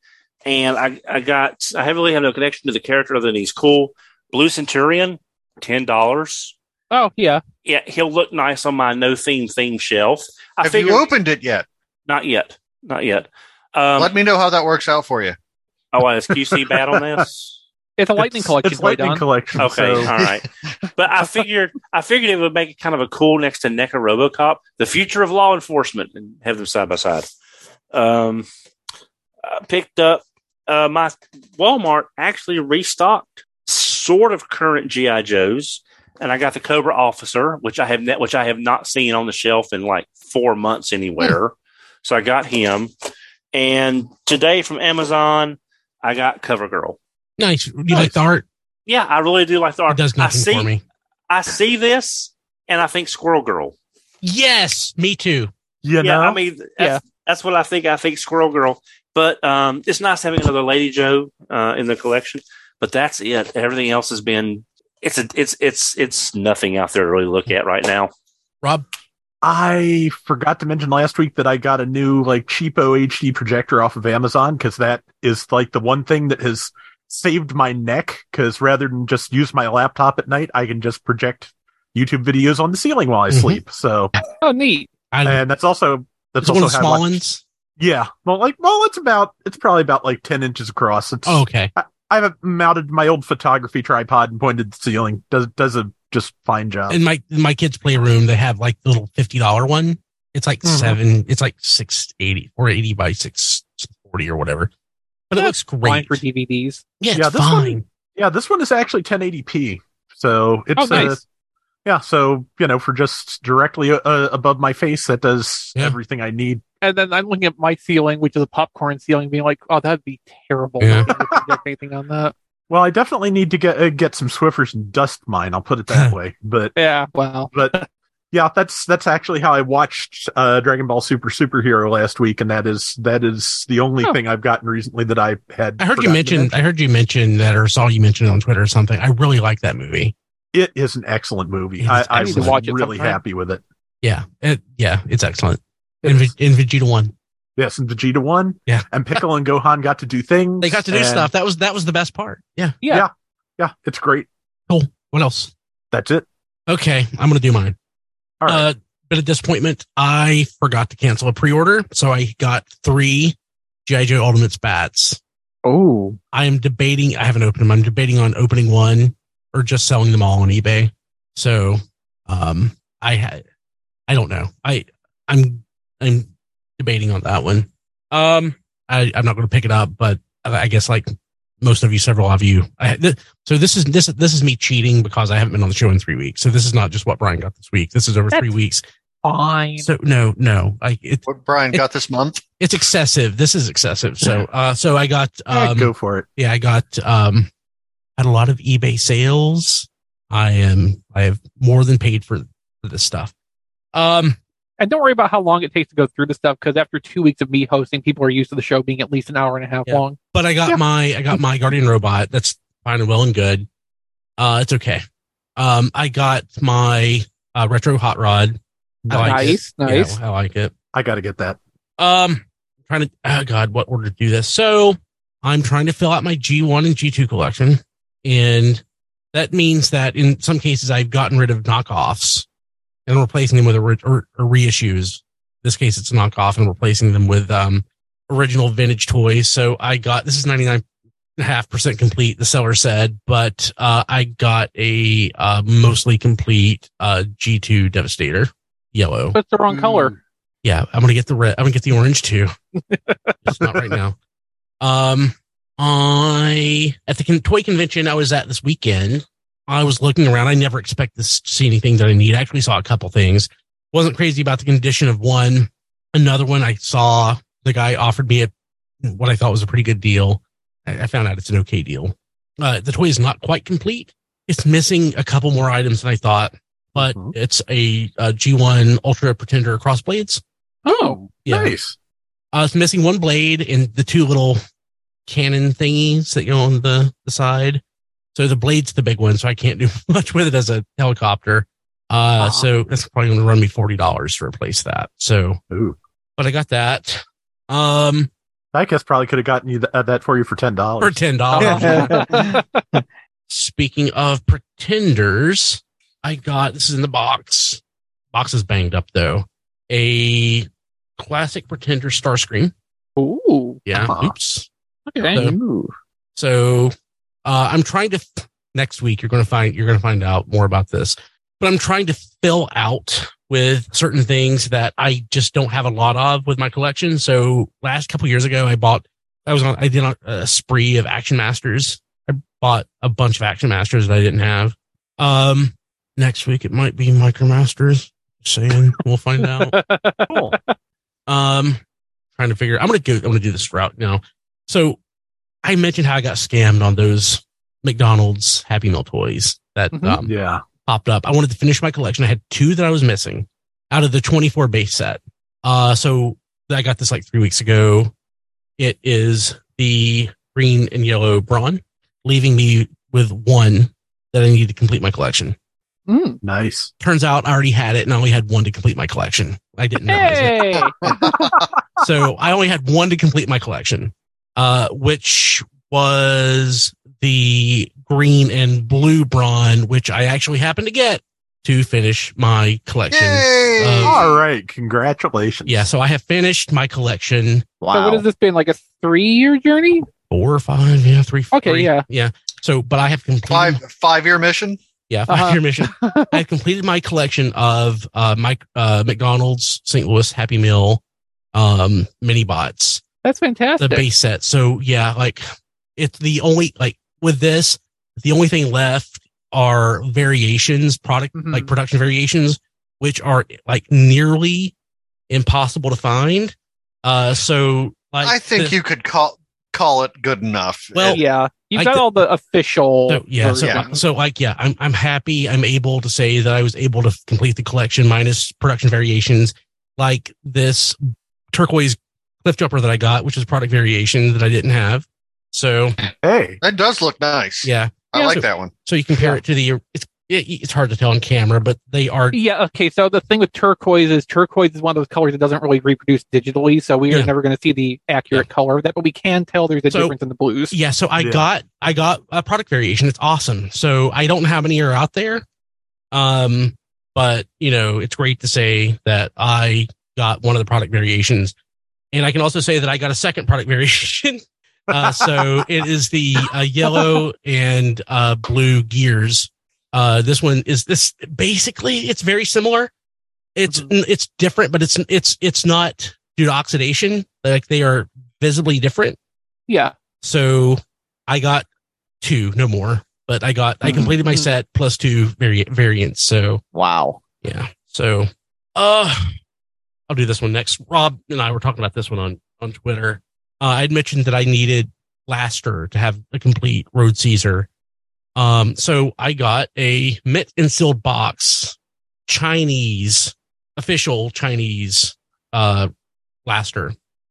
and I, I got, I really have no connection to the character other than he's cool. Blue Centurion, $10. Oh yeah. Yeah, he'll look nice on my no theme theme shelf. I Have figured you opened it yet? not yet, not yet. Um, Let me know how that works out for you. oh, is QC <laughs> bad on this? It's a lightning It's- collection, It's lightning Don? collection. Okay, so- all right. But I figured I figured it would make it kind of a cool next to NECA RoboCop, the future of law enforcement, and have them side by side. Um, I picked up uh, my Walmart actually restocked sort of current GI Joes, and I got the Cobra Officer, which I have ne- which I have not seen on the shelf in like four months anywhere. So I got him, and today from Amazon I got CoverGirl. Nice. Do you like the art? Yeah, I really do like the It art. does I nothing see, for me. I see this and I think Squirrel Girl. Yes, me too. You yeah, know? I mean, that's, Yeah. that's what I think. I think Squirrel Girl. But um, it's nice having another Lady Joe uh, in the collection. But that's it. Everything else has been. It's a. It's it's it's nothing out there to really look at right now. Rob, I forgot to mention last week that I got a new like cheapo HD projector off of Amazon because that is like the one thing that has saved my neck. Because rather than just use my laptop at night, I can just project YouTube videos on the ceiling while I Mhm. sleep. So, <laughs> Oh, neat. I, and that's also that's it's one also of the small like- ones. Yeah, well, like well, it's about it's probably about like ten inches across. It's Oh, okay. I have mounted my old photography tripod and pointed the ceiling. Does does a just fine job. In my in my kids' playroom, they have like the little fifty dollar one. It's like Mhm. seven. It's like six eighty or eighty by six forty or whatever. But it looks Fine great. for DVDs. Yeah, Yeah, this one- Yeah, this one is actually 1080p. So it's Oh, nice. Uh, yeah, so you know, for just directly uh, above my face, that does Yeah. everything I need. And then I'm looking at my ceiling, which is a popcorn ceiling, being like, "Oh, that'd be terrible." Yeah. <laughs> to anything on that. Well, I definitely need to get uh, get some Swiffers and dust mine. I'll put it that <laughs> way. But Yeah. Well. but yeah, that's that's actually how I watched uh, Dragon Ball Super Superhero last week, and that is that is the only Oh. thing I've gotten recently that I had. I heard you forgotten to mention. I heard you mention that, or saw you mention it on Twitter or something. I really like that movie. It is an excellent movie. It is I, I was to watch really sometime. happy with it. Yeah, it, yeah, it's excellent. In, Ve- in Vegeta one, Yes, and Vegeta one. Yeah. and Piccolo and Gohan got to do things. they got to do and- stuff. That was that was the best part. Yeah. Yeah. Yeah, it's great. Cool. What else? That's it. Okay, I'm gonna do mine. All right. Uh, bit of disappointment. I forgot to cancel a pre-order, so I got three GI Joe Ultimates bats. Oh. I am debating. I haven't opened them. I'm debating on opening one or just selling them all on eBay. So, um, I had, I don't know. I, I'm, I'm debating on that one. Um, I, I'm not going to pick it up, but I guess like most of you, several of you, I, th- so this is, this, this is me cheating because I haven't been on the show in three weeks. So this is not just what Brian got this week. This is over three weeks. Fine. So no, no, I, it, What Brian It- got this month? it's excessive. This is excessive. So, uh, so I got, Yeah, um, go for it. yeah, I got um had a lot of eBay sales. I am I have more than paid for, for this stuff. Um And don't worry about how long it takes to go through the stuff, because after two weeks of me hosting, people are used to the show being at least an hour and a half Yeah. long. but I got Yeah. my I got my Guardian robot. That's fine and well and good. Uh it's okay. Um I got my uh retro hot rod. I nice, it. nice. Yeah, I like it. I got to get that. Um trying to oh god, what order to do this. So I'm trying to fill out my G1 and G2 collection. And that means that in some cases I've gotten rid of knockoffs and replacing them with a re- or, or reissues. In this case, it's a knockoff and replacing them with um, original vintage toys. So I got this is 99.5% complete, the seller said, but uh, I got a uh, mostly complete uh, G2 Devastator yellow. But it's the wrong Mm. color. Yeah, I'm gonna get the red. I'm gonna get the orange too. <laughs> Just not right now. Um, I at the toy convention I was at this weekend. I was looking around. I never expect to see anything that I need. I actually saw a couple things. Wasn't crazy about the condition of one. Another one I saw the guy offered me a what I thought was a pretty good deal. I, I found out it's an okay deal. Uh, the toy is not quite complete. It's missing a couple more items than I thought, but Mhm. it's a, a G1 Ultra Pretender crossblades. Oh, Yeah. Nice. Uh, it's missing one blade and the two little cannon thingies that go on the, the side. So the blade's the big one, so I can't do <laughs> much with it as a helicopter. Uh, Ah. so that's probably going to run me $40 to replace that. So, Ooh. but I got that. Um, I guess probably could have gotten you th- uh, that for you for ten dollars. for dollars. $10. <laughs> Speaking of pretenders, I got this is in the box. Box is banged up though. A classic Pretender Starscream. Ooh. Yeah. Uh-huh. Oops. Okay. So- So uh, I'm trying to next week. You're going to find you're going to find out more about this. But I'm trying to fill out with certain things that I just don't have a lot of with my collection. So last couple years ago, I bought. I was on. I did a spree of Action Masters. I bought a bunch of Action Masters that I didn't have. Um, next week it might be Micromasters. Saying we'll find out. <laughs> Cool. Um, trying to figure. I'm gonna go. I'm gonna do this route now. So, I mentioned how I got scammed on those McDonald's Happy Meal toys that Mhm. um, Yeah. popped up. I wanted to finish my collection. I had two that I was missing out of the 24 base set. Uh, so I got this like three weeks ago. It is the green and yellow brawn, leaving me with one that I need to complete my collection. Mm. Nice. Turns out I already had it and I only had one to complete my collection. I didn't realize it Hey. <laughs> so I only had one to complete my collection, uh, which was the green and blue brawn, which I actually happened to get to finish my collection. Yay! Um, All right. Congratulations. Yeah, so I have finished my collection Wow. So what has this been like a three-year journey? four or five, yeah, three. Okay, three. yeah. yeah. So, but I have completed, five five year mission. yeah, 5 Uh-huh. year mission. <laughs> I completed my collection of uh, my uh, McDonald's St. Louis Happy Meal um, mini bots. That's fantastic. the base set. So yeah, like it's the only like with this, the only thing left are variations, product Mhm. like production variations, which are like nearly impossible to find. Uh, so like I think the- you could call call it good enough. Well, yeah, you've I got d- all the official. So, yeah, so, Yeah. so like yeah, I'm I'm happy. I'm able to say that I was able to complete the collection minus production variations, like this turquoise cliff jumper that I got, which is product variation that I didn't have. So Hey. that does look nice. yeah, I Yeah, like so- that one. so you compare Yeah. it to the it's it, it's hard to tell on camera, but they are Yeah. Okay. So the thing with turquoise is turquoise is one of those colors that doesn't really reproduce digitally, so we are never going to see the accurate color of that. But we can tell there's a So- difference in the blues. Yeah, so I Yeah. got I got a product variation. It's awesome. So I don't know how many are out there. Um, but you know, it's great to say that I got one of the product variations. And I can also say that I got a second product variation. <laughs> Uh, so it is the uh, yellow and uh, blue gears. Uh, this one is this basically it's very similar. It's it's different, but it's it's it's not due to oxidation. Like they are visibly different. Yeah. So I got two, no more. But I got I completed my Mhm. set plus two vari- variants. So Wow. yeah. So uh I'll do this one next. Rob and I were talking about this one on on Twitter. Uh, I'd mentioned that I needed Laster to have a complete Road Caesar. Um, so I got a mint and sealed box, Chinese official Chinese uh.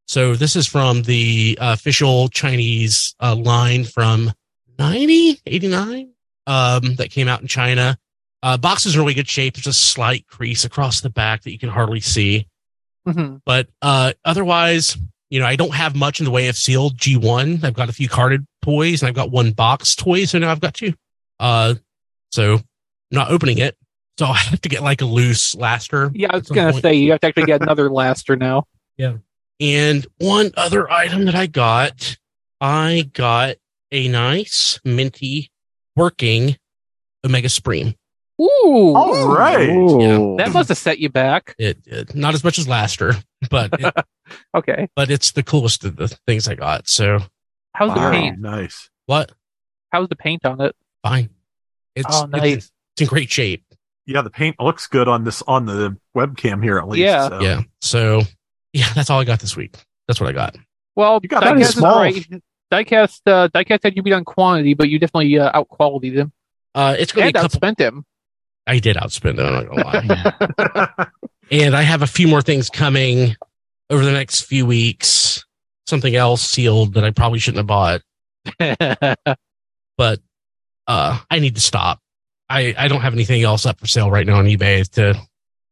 So this is from the official Chinese uh, line from 90, 89, um, that came out in China. Uh, box is in really good shape. There's a slight crease across the back that you can hardly see. Hmm But uh, otherwise, you know, I don't have much in the way of sealed G1. I've got a few carded toys and I've got one box toy. So now I've got two. Uh, so not opening it. So <laughs> I have to get like a loose laster. Yeah, I was going to say you have to actually get another laster now. <laughs> Yeah. And one other item that I got, I got a nice minty working Omega Supreme. Ooh, All right. Ooh. that must have set you back. It, it not as much as Laster, but it, <laughs> Okay, but it's the coolest of the things I got. So how's Wow. the paint? Nice. what? How's the paint on it? Fine. It's, Oh, nice. it's in great shape. Yeah, the paint looks good on this on the webcam here at least. Yeah. so. Yeah. So yeah, that's all I got this week. That's what I got. Well, You got that diecast small. right. Diecast, uh, diecast said you beat on quantity, but you definitely uh, out qualityed him Uh, it's going and to be a couple. outspent him. I did outspend it. I'm not gonna lie. and I have a few more things coming over the next few weeks. Something else sealed that I probably shouldn't have bought, <laughs> but uh, I need to stop. I, I don't have anything else up for sale right now on eBay to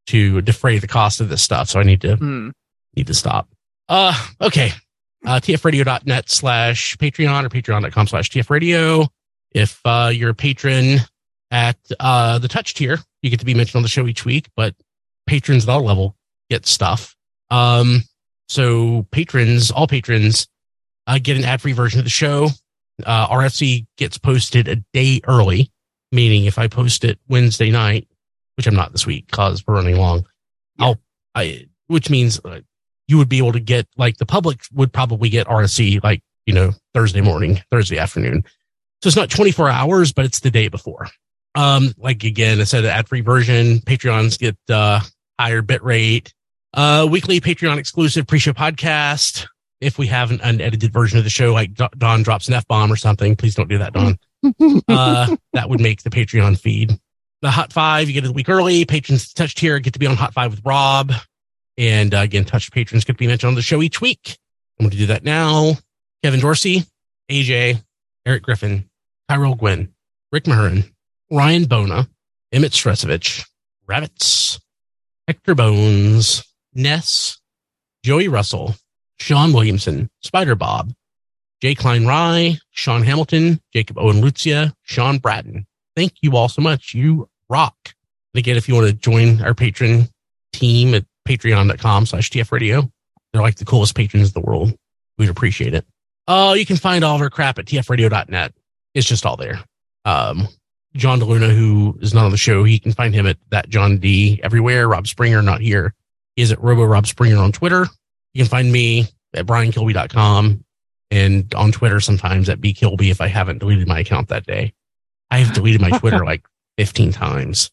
to defray the cost of this stuff, so I need to Hmm. need to stop. Uh, okay. Uh, tfradio.net slash Patreon or patreon.com slash tfradio. If uh, you're a patron, At uh, the touch tier, you get to be mentioned on the show each week, but patrons at all level get stuff. Um, so patrons, all patrons, uh, get an ad-free version of the show. Uh, RFC gets posted a day early, meaning if I post it Wednesday night, which I'm not this week because we're running long, I'll, I, which means uh, you would be able to get like the public would probably get RSC like, you know, Thursday morning, Thursday afternoon. So it's not 24 hours, but it's the day before. Um, like again, I said, ad free version, Patreons get, uh, higher bit rate, uh, weekly Patreon exclusive pre show podcast. If we have an unedited version of the show, like Don drops an F bomb or something, please don't do that, Don. <laughs> uh, that would make the Patreon feed. The Hot Five, you get it a week early. Patrons touch tier get to be on Hot Five with Rob. And uh, again, touched patrons get to be mentioned on the show each week. I'm going to do that now. Kevin Dorsey, AJ, Eric Griffin, Tyrell Gwynn, Rick Mahurin, Ryan Bona, Emmett Stresovich, Rabbits, Hector Bones, Ness, Joey Russell, Sean Williamson, Spider Bob, Jay Klein Rye, Sean Hamilton, Jacob Owen Lucia, Sean Bratton. Thank you all so much. You rock. And again, if you want to join our patron team at patreon.com slash TF radio, they're like the coolest patrons in the world. We'd appreciate it. Oh, you can find all of our crap at tfradio.net. It's just all there. Um, John DeLuna, who is not on the show, he can find him at that John D everywhere. Rob Springer, not here. He is at Robo Rob Springer on Twitter. You can find me at briankilby.com and on Twitter sometimes at bkilby if I haven't deleted my account that day. I have deleted my Twitter <laughs> like 15 times.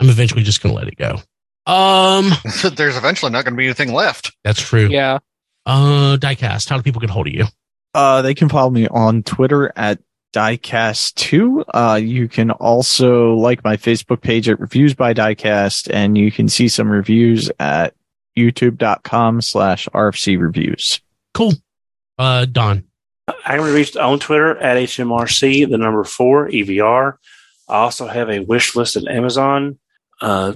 I'm eventually just going to let it go. Um, <laughs> there's eventually not going to be anything left. That's true. Yeah. Uh, Diecast, how do people get hold of you? Uh, they can follow me on Twitter at Diecast2. Uh, you can also like my Facebook page at Reviews by Diecast, and you can see some reviews at youtube.com slash RFC reviews. Cool. Uh, Don. I can be reached on Twitter at HMRC, the number four, EVR. I also have a wish list at Amazon, uh,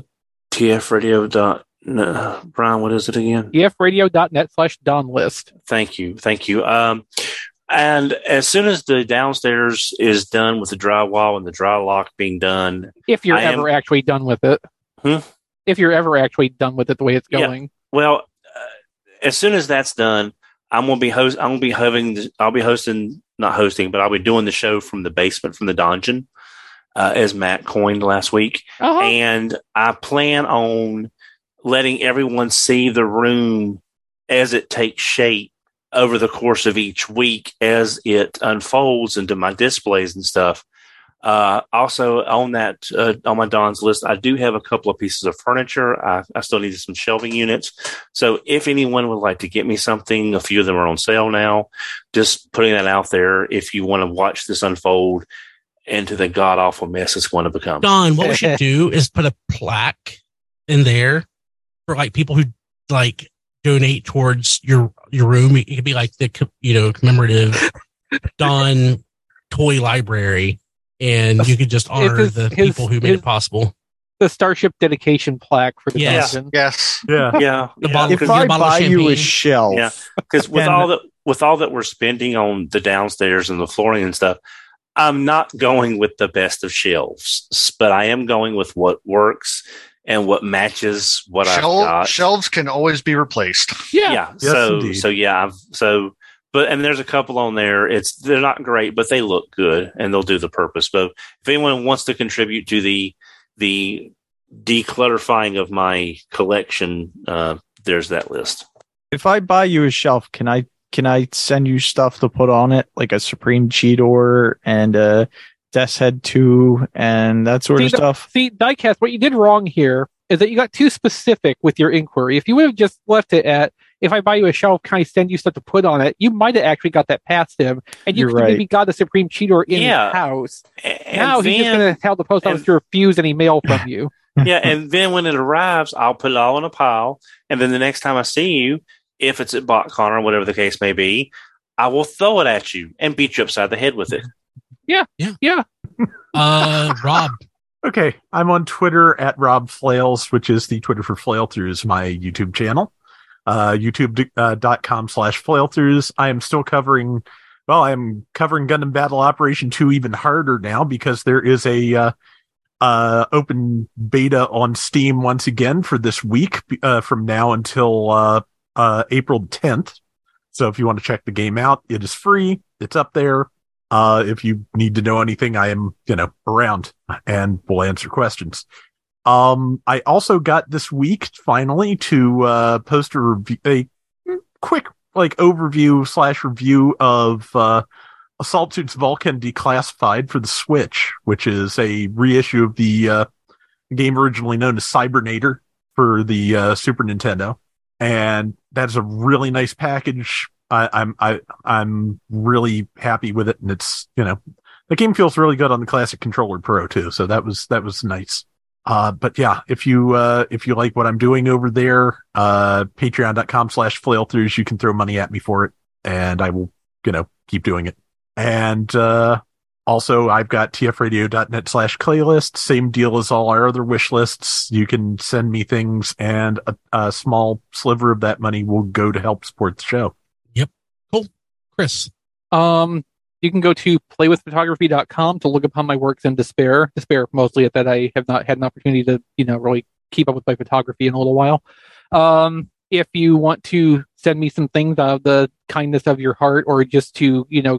tfradio. Dot, no, Brian, what is it again? tfradio.net slash Don list. Thank you. Thank you. Um, and as soon as the downstairs is done with the drywall and the dry lock being done, if you're I ever am, actually done with it, hmm? if you're ever actually done with it the way it's going, yeah. well, uh, as soon as that's done, I'm gonna be host. I'm gonna be having. I'll be hosting, not hosting, but I'll be doing the show from the basement, from the dungeon, uh, as Matt coined last week, uh-huh. and I plan on letting everyone see the room as it takes shape over the course of each week as it unfolds into my displays and stuff. Uh, also on that, uh, on my Don's list, I do have a couple of pieces of furniture. I, I, still need some shelving units. So if anyone would like to get me something, a few of them are on sale now. Just putting that out there. If you want to watch this unfold into the god awful mess it's going to become. Don, what we <laughs> should do is put a plaque in there for like people who like donate towards your your room. It could be like the you know commemorative <laughs> Don toy library, and you could just honor his, the his, people who made his, it possible. The Starship dedication plaque for the yes. dungeon. Yes, yeah, <laughs> yeah. The yeah. Bottle, if I buy you a shelf, yeah, because with all that with all that we're spending on the downstairs and the flooring and stuff, I'm not going with the best of shelves, but I am going with what works and what matches what Shel- I've got. Shelves can always be replaced. <laughs> Yeah. Yeah. Yes, so indeed. so yeah, I've so but and there's a couple on there. It's they're not great, but they look good and they'll do the purpose. But if anyone wants to contribute to the the declutterifying of my collection, uh, there's that list. If I buy you a shelf, can I can I send you stuff to put on it, like a Supreme Cheetor and a Death's Head 2 and that sort see, of stuff. See, Diecast, what you did wrong here is that you got too specific with your inquiry. If you would have just left it at, if I buy you a shelf, can I send you stuff to put on it? You might have actually got that past him, and you right. maybe got the Supreme Cheetor in yeah. the house. And now then, he's just going to tell the post office to refuse any mail from you. <laughs> yeah, and then when it arrives, I'll put it all in a pile, and then the next time I see you, if it's at BotCon or whatever the case may be, I will throw it at you and beat you upside the head with it. Yeah. Yeah. Yeah. Uh, <laughs> Rob. Okay. I'm on Twitter at Rob Flails, which is the Twitter for Flail Throughs, my YouTube channel. Uh, youtube.com uh, slash flail throughs. I am still covering, well, I'm covering Gundam Battle Operation 2 even harder now because there is a, uh, uh, open beta on Steam once again for this week, uh, from now until, uh, uh, April 10th. So if you want to check the game out, it is free. It's up there. Uh, if you need to know anything, I am, you know, around and will answer questions. Um, I also got this week finally to, uh, post a, review, a quick like overview slash review of, uh, Assault Suits Valken Declassified for the Switch, which is a reissue of the uh, game originally known as Cybernator for the uh, Super Nintendo, and that's a really nice package. I, I'm I I'm really happy with it, and it's you know the game feels really good on the Classic Controller Pro too, so that was that was nice. Uh, but yeah, if you, uh, if you like what I'm doing over there, uh, patreon.com slash flailthroughs, you can throw money at me for it and I will, you know, keep doing it. And uh, also, I've got tfradio.net slash playlist. Same deal as all our other wish lists. You can send me things, and a, a small sliver of that money will go to help support the show. Chris. Um, you can go to playwithphotography.com to look upon my works in despair. Despair mostly at that I have not had an opportunity to, you know, really keep up with my photography in a little while. Um, if you want to send me some things out of the kindness of your heart or just to, you know,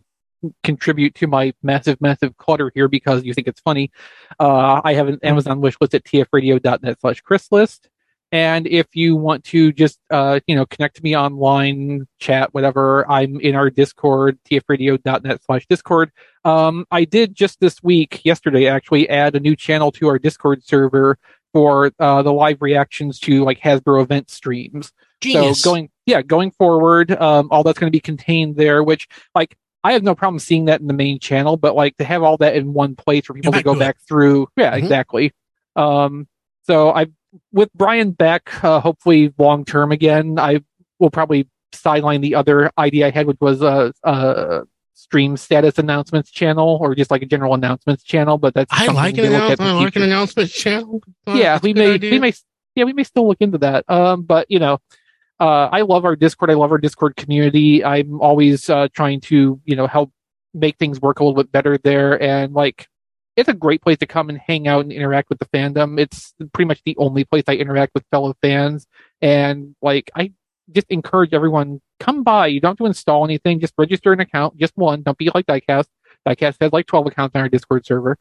contribute to my massive, massive clutter here because you think it's funny, uh, I have an Amazon wish list at tfradio.net slash Chris list. And if you want to just, uh, you know, connect to me online, chat, whatever, I'm in our Discord, tfradio.net slash Discord. Um, I did just this week, yesterday actually, add a new channel to our Discord server for, uh, the live reactions to like Hasbro event streams. Genius. So going, yeah, going forward, um, all that's going to be contained there, which like I have no problem seeing that in the main channel, but like to have all that in one place for people to go back through. Yeah, Mhm. exactly. Um, so I, with Brian back, uh, hopefully long term again, I will probably sideline the other idea I had, which was a, a stream status announcements channel or just like a general announcements channel. But that's I like an announcement. I like an future. announcement channel. Yeah, we may, idea. we may, yeah, we may still look into that. Um, but you know, uh, I love our Discord. I love our Discord community. I'm always uh, trying to, you know, help make things work a little bit better there. And like, it's a great place to come and hang out and interact with the fandom. It's pretty much the only place I interact with fellow fans. And like, I just encourage everyone come by. You don't have to install anything. Just register an account, just one. Don't be like Diecast. Diecast has like 12 accounts on our Discord server.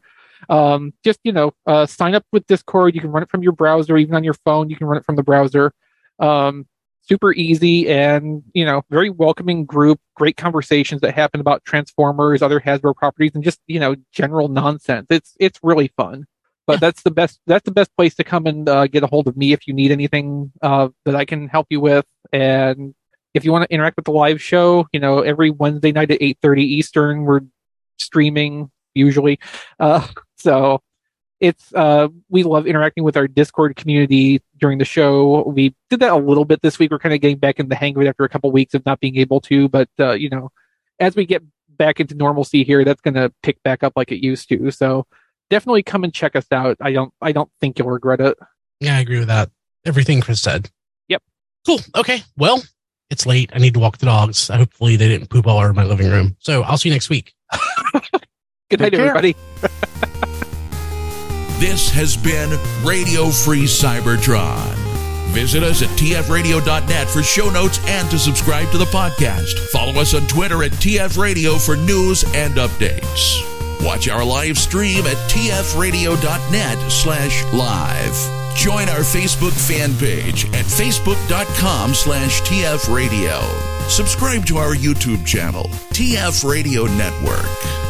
Um, just, you know, uh, sign up with Discord. You can run it from your browser, even on your phone. You can run it from the browser. Um, super easy and, you know, very welcoming group. Great conversations that happen about Transformers, other Hasbro properties, and just, you know, general nonsense. It's, it's really fun. But that's the best, that's the best place to come and uh, get a hold of me if you need anything, uh, that I can help you with. And if you want to interact with the live show, you know, every Wednesday night at 8.30 Eastern, we're streaming usually. Uh, <laughs> so it's uh we love interacting with our discord community during the show we did that a little bit this week we're kind of getting back in the hang of it after a couple weeks of not being able to but uh you know as we get back into normalcy here that's going to pick back up like it used to so definitely come and check us out i don't i don't think you'll regret it Yeah, I agree with that. Everything Chris said. Yep. Cool. Okay. Well, it's late. I need to walk the dogs. Hopefully they didn't poop all over my living room. So I'll see you next week. <laughs> good night everybody <laughs> This has been Radio Free Cybertron. Visit us at tfradio.net for show notes and to subscribe to the podcast. Follow us on Twitter at tfradio for news and updates. Watch our live stream at tfradio.net slash live. Join our Facebook fan page at facebook.com slash tfradio. Subscribe to our YouTube channel, TF Radio Network.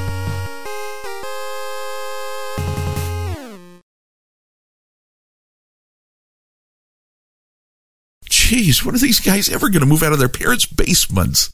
Jeez, when are these guys ever going to move out of their parents' basements?